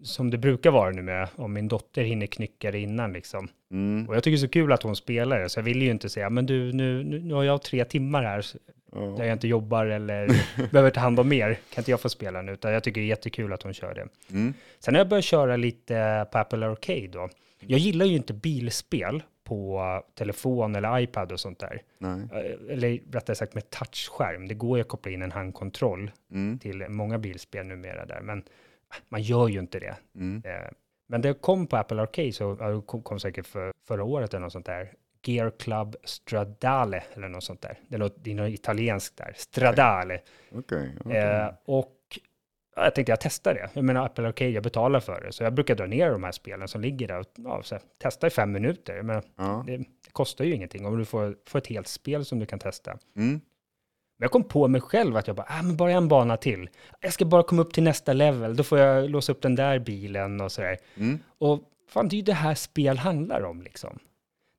som det brukar vara nu med, om min dotter hinner knycka det innan liksom. Mm. Och jag tycker det är så kul att hon spelar det, så jag vill ju inte säga, men du, nu, nu, nu har jag tre timmar här där Ja. jag inte jobbar eller behöver ta hand om mer. Kan inte jag få spela nu? Utan jag tycker det är jättekul att hon kör det. Mm. Sen har jag börjat köra lite på Apple Arcade då. Jag gillar ju inte bilspel på telefon eller iPad och sånt där. Nej. Eh, Eller rättare sagt med touchskärm. Det går ju att koppla in en handkontroll Mm. till många bilspel numera där, men ah, man gör ju inte det. Mm. Eh, Men det kom på Apple Arcade, så kom, säkert för, förra året eller något sånt där. Gear Club Stradale eller något sånt där. Det är något, det är något italienskt där. Stradale. Okej. okej. Eh, och jag tänkte jag testar det. Jag menar Apple Arcade, jag betalar för det. Så jag brukar dra ner de här spelen som ligger där och ja, här, testa i fem minuter. Jag menar, ja. det, det kostar ju ingenting om du får, får ett helt spel som du kan testa. Mm. Men jag kom på mig själv att jag bara, ah, men bara en bana till. Jag ska bara komma upp till nästa level, då får jag låsa upp den där bilen och sådär. Mm. Och fan, det är ju det här spel handlar om liksom.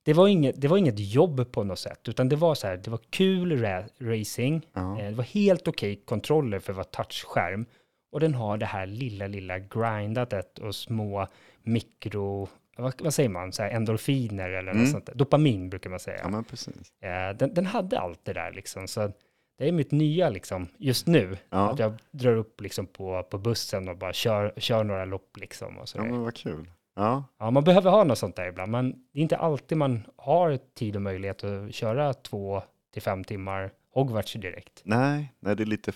Det var, inget, det var inget jobb på något sätt, utan det var så här, det var kul ra- racing, Ja. eh, det var helt okej kontroller för att vara touchskärm. Och den har det här lilla, lilla grindandet och små mikro, vad, vad säger man, så här endorfiner eller Mm. något sånt. Dopamin brukar man säga. ja, men precis. Eh, den, den hade allt det där liksom. Så det är mitt nya liksom, just nu. Ja. Att jag drar upp liksom på, på bussen och bara kör, kör några lopp liksom. Och Ja, sådär. men vad kul. Ja, Ja, man behöver ha något sånt där ibland. Men det är inte alltid man har tid och möjlighet att köra två till fem timmar Hogwarts direkt. nej, nej, det är lite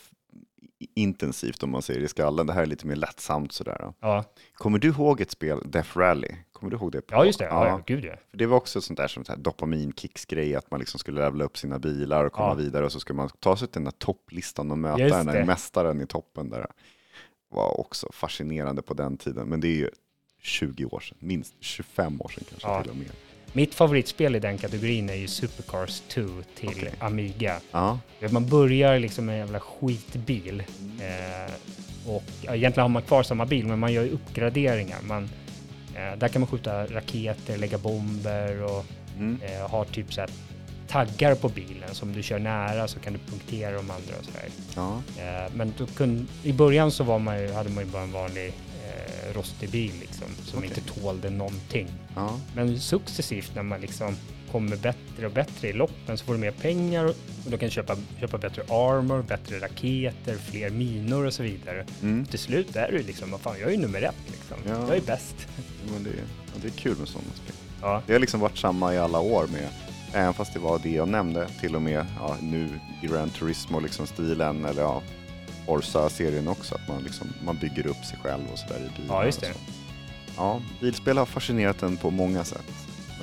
intensivt om man säger i skallen. Det här är lite mer lättsamt sådär. Ja, Kommer du ihåg ett spel, Death Rally? Kommer du ihåg det? ja just det. Ja, ja. gud ja. För det var också sånt där som så här dopamin-kicks-grej, att man liksom skulle levela upp sina bilar och komma Ja. vidare och så skulle man ta sig till den där topplistan och möta Just den där mästaren i toppen där. var också fascinerande på den tiden, men det är ju 20 år sedan, minst 25 år sedan kanske till och med. Mitt favoritspel i den kategorin är ju Supercars 2 till Okej. Amiga. Ja, Man börjar liksom med en jävla skitbil. Eh, och ja, egentligen har man kvar samma bil, men man gör ju uppgraderingar. Man, eh, där kan man skjuta raketer, lägga bomber och mm. eh, har typ så här taggar på bilen. Så om du kör nära så kan du punktera de andra och sådär. ja, Eh, men då kun, i början så var man ju, hade man ju bara en vanlig rostig bil liksom, som Okej. inte tålde någonting. ja, Men successivt när man liksom kommer bättre och bättre i loppen så får du mer pengar och då kan du köpa, köpa bättre armor, bättre raketer, fler minor och så vidare. mm. Till slut är du liksom, vad fan, jag är ju nummer ett liksom. Ja. Jag är bäst. Men det, är, ja, det är kul med sådana spel. Ja, Det har liksom varit samma i alla år med, även fast det var det jag nämnde, till och med ja, nu Gran Turismo liksom stilen, eller ja, Orsa-serien också, att man, liksom, man bygger upp sig själv och sådär i bilar. Ja, just det. Ja, bilspel har fascinerat en på många sätt.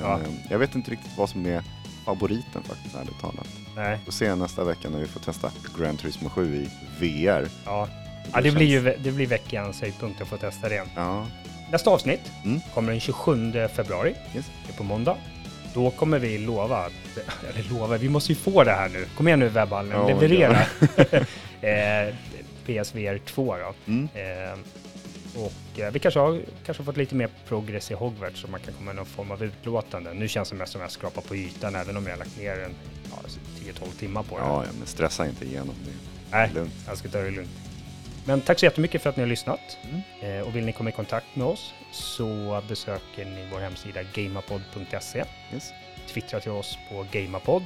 Men Ja. eh, jag vet inte riktigt vad som är favoriten faktiskt, ärligt talat. nej, Får se nästa vecka när vi får testa Gran Turismo 7 i VR. ja. Ja, det blir känns- ju det blir veckans höjdpunkt att få testa det. Ja, Nästa avsnitt Mm. kommer den 27 februari, Yes. det är på måndag. Då kommer vi lova, att, eller lova, vi måste ju få det här nu. Kom igen nu webbhallen, Ja, leverera. PSVR 2 då. mm. Eh, och eh, vi kanske har kanske fått lite mer progress i Hogwarts så man kan komma med någon form av utlåtande. Nu känns det mest som att jag skrapar på ytan även om jag har lagt ner en ja, 10-12 timmar på det. ja, ja, men stressa inte igenom det. Nej, Lugnt. jag ska ta det lugnt. Men tack så jättemycket för att ni har lyssnat. Mm. Eh, och vill ni komma i kontakt med oss så besöker ni vår hemsida gamapod.se. Yes. twittrar till oss på Gamapod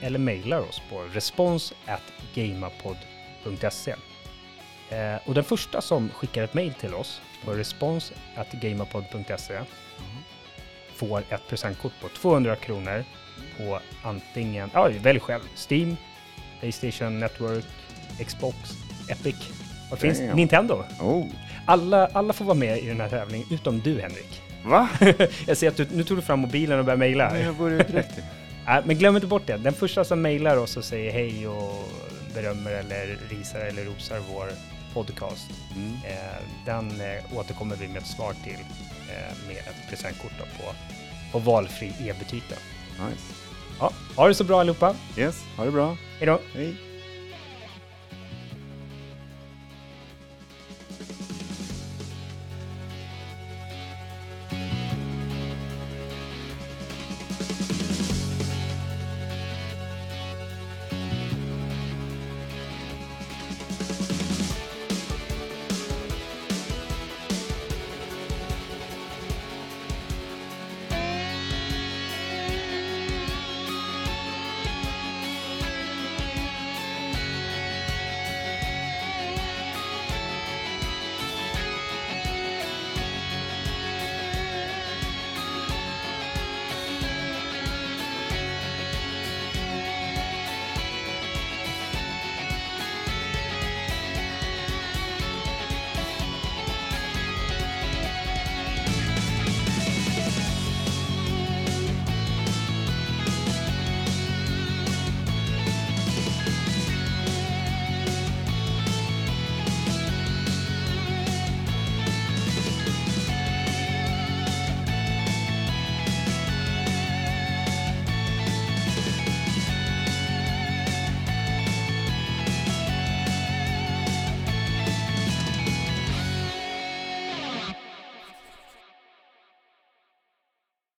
eller mejlar oss på respons@gamapod.se. Eh, och den första som skickar ett mejl till oss på respons@gamapod.se får ett presentkort på 200 kronor på antingen, ja välj själv, Steam, Playstation Network, Xbox, Epic, vad finns Damn. Nintendo. Oh, Alla, alla får vara med i den här tävlingen, utom du Henrik. va? Jag ser att du, nu tog du fram mobilen och började mejla. Nej, jag började direkt. Äh, men glöm inte bort det. Den första som mejlar oss och säger hej och berömmer eller risar eller rosar vår podcast, Mm. eh, den eh, återkommer vi med ett svar till eh, med ett presentkort på, på valfri e-butik. Nice. Ja, ha det så bra allihopa. Yes, ha det bra. Hej då!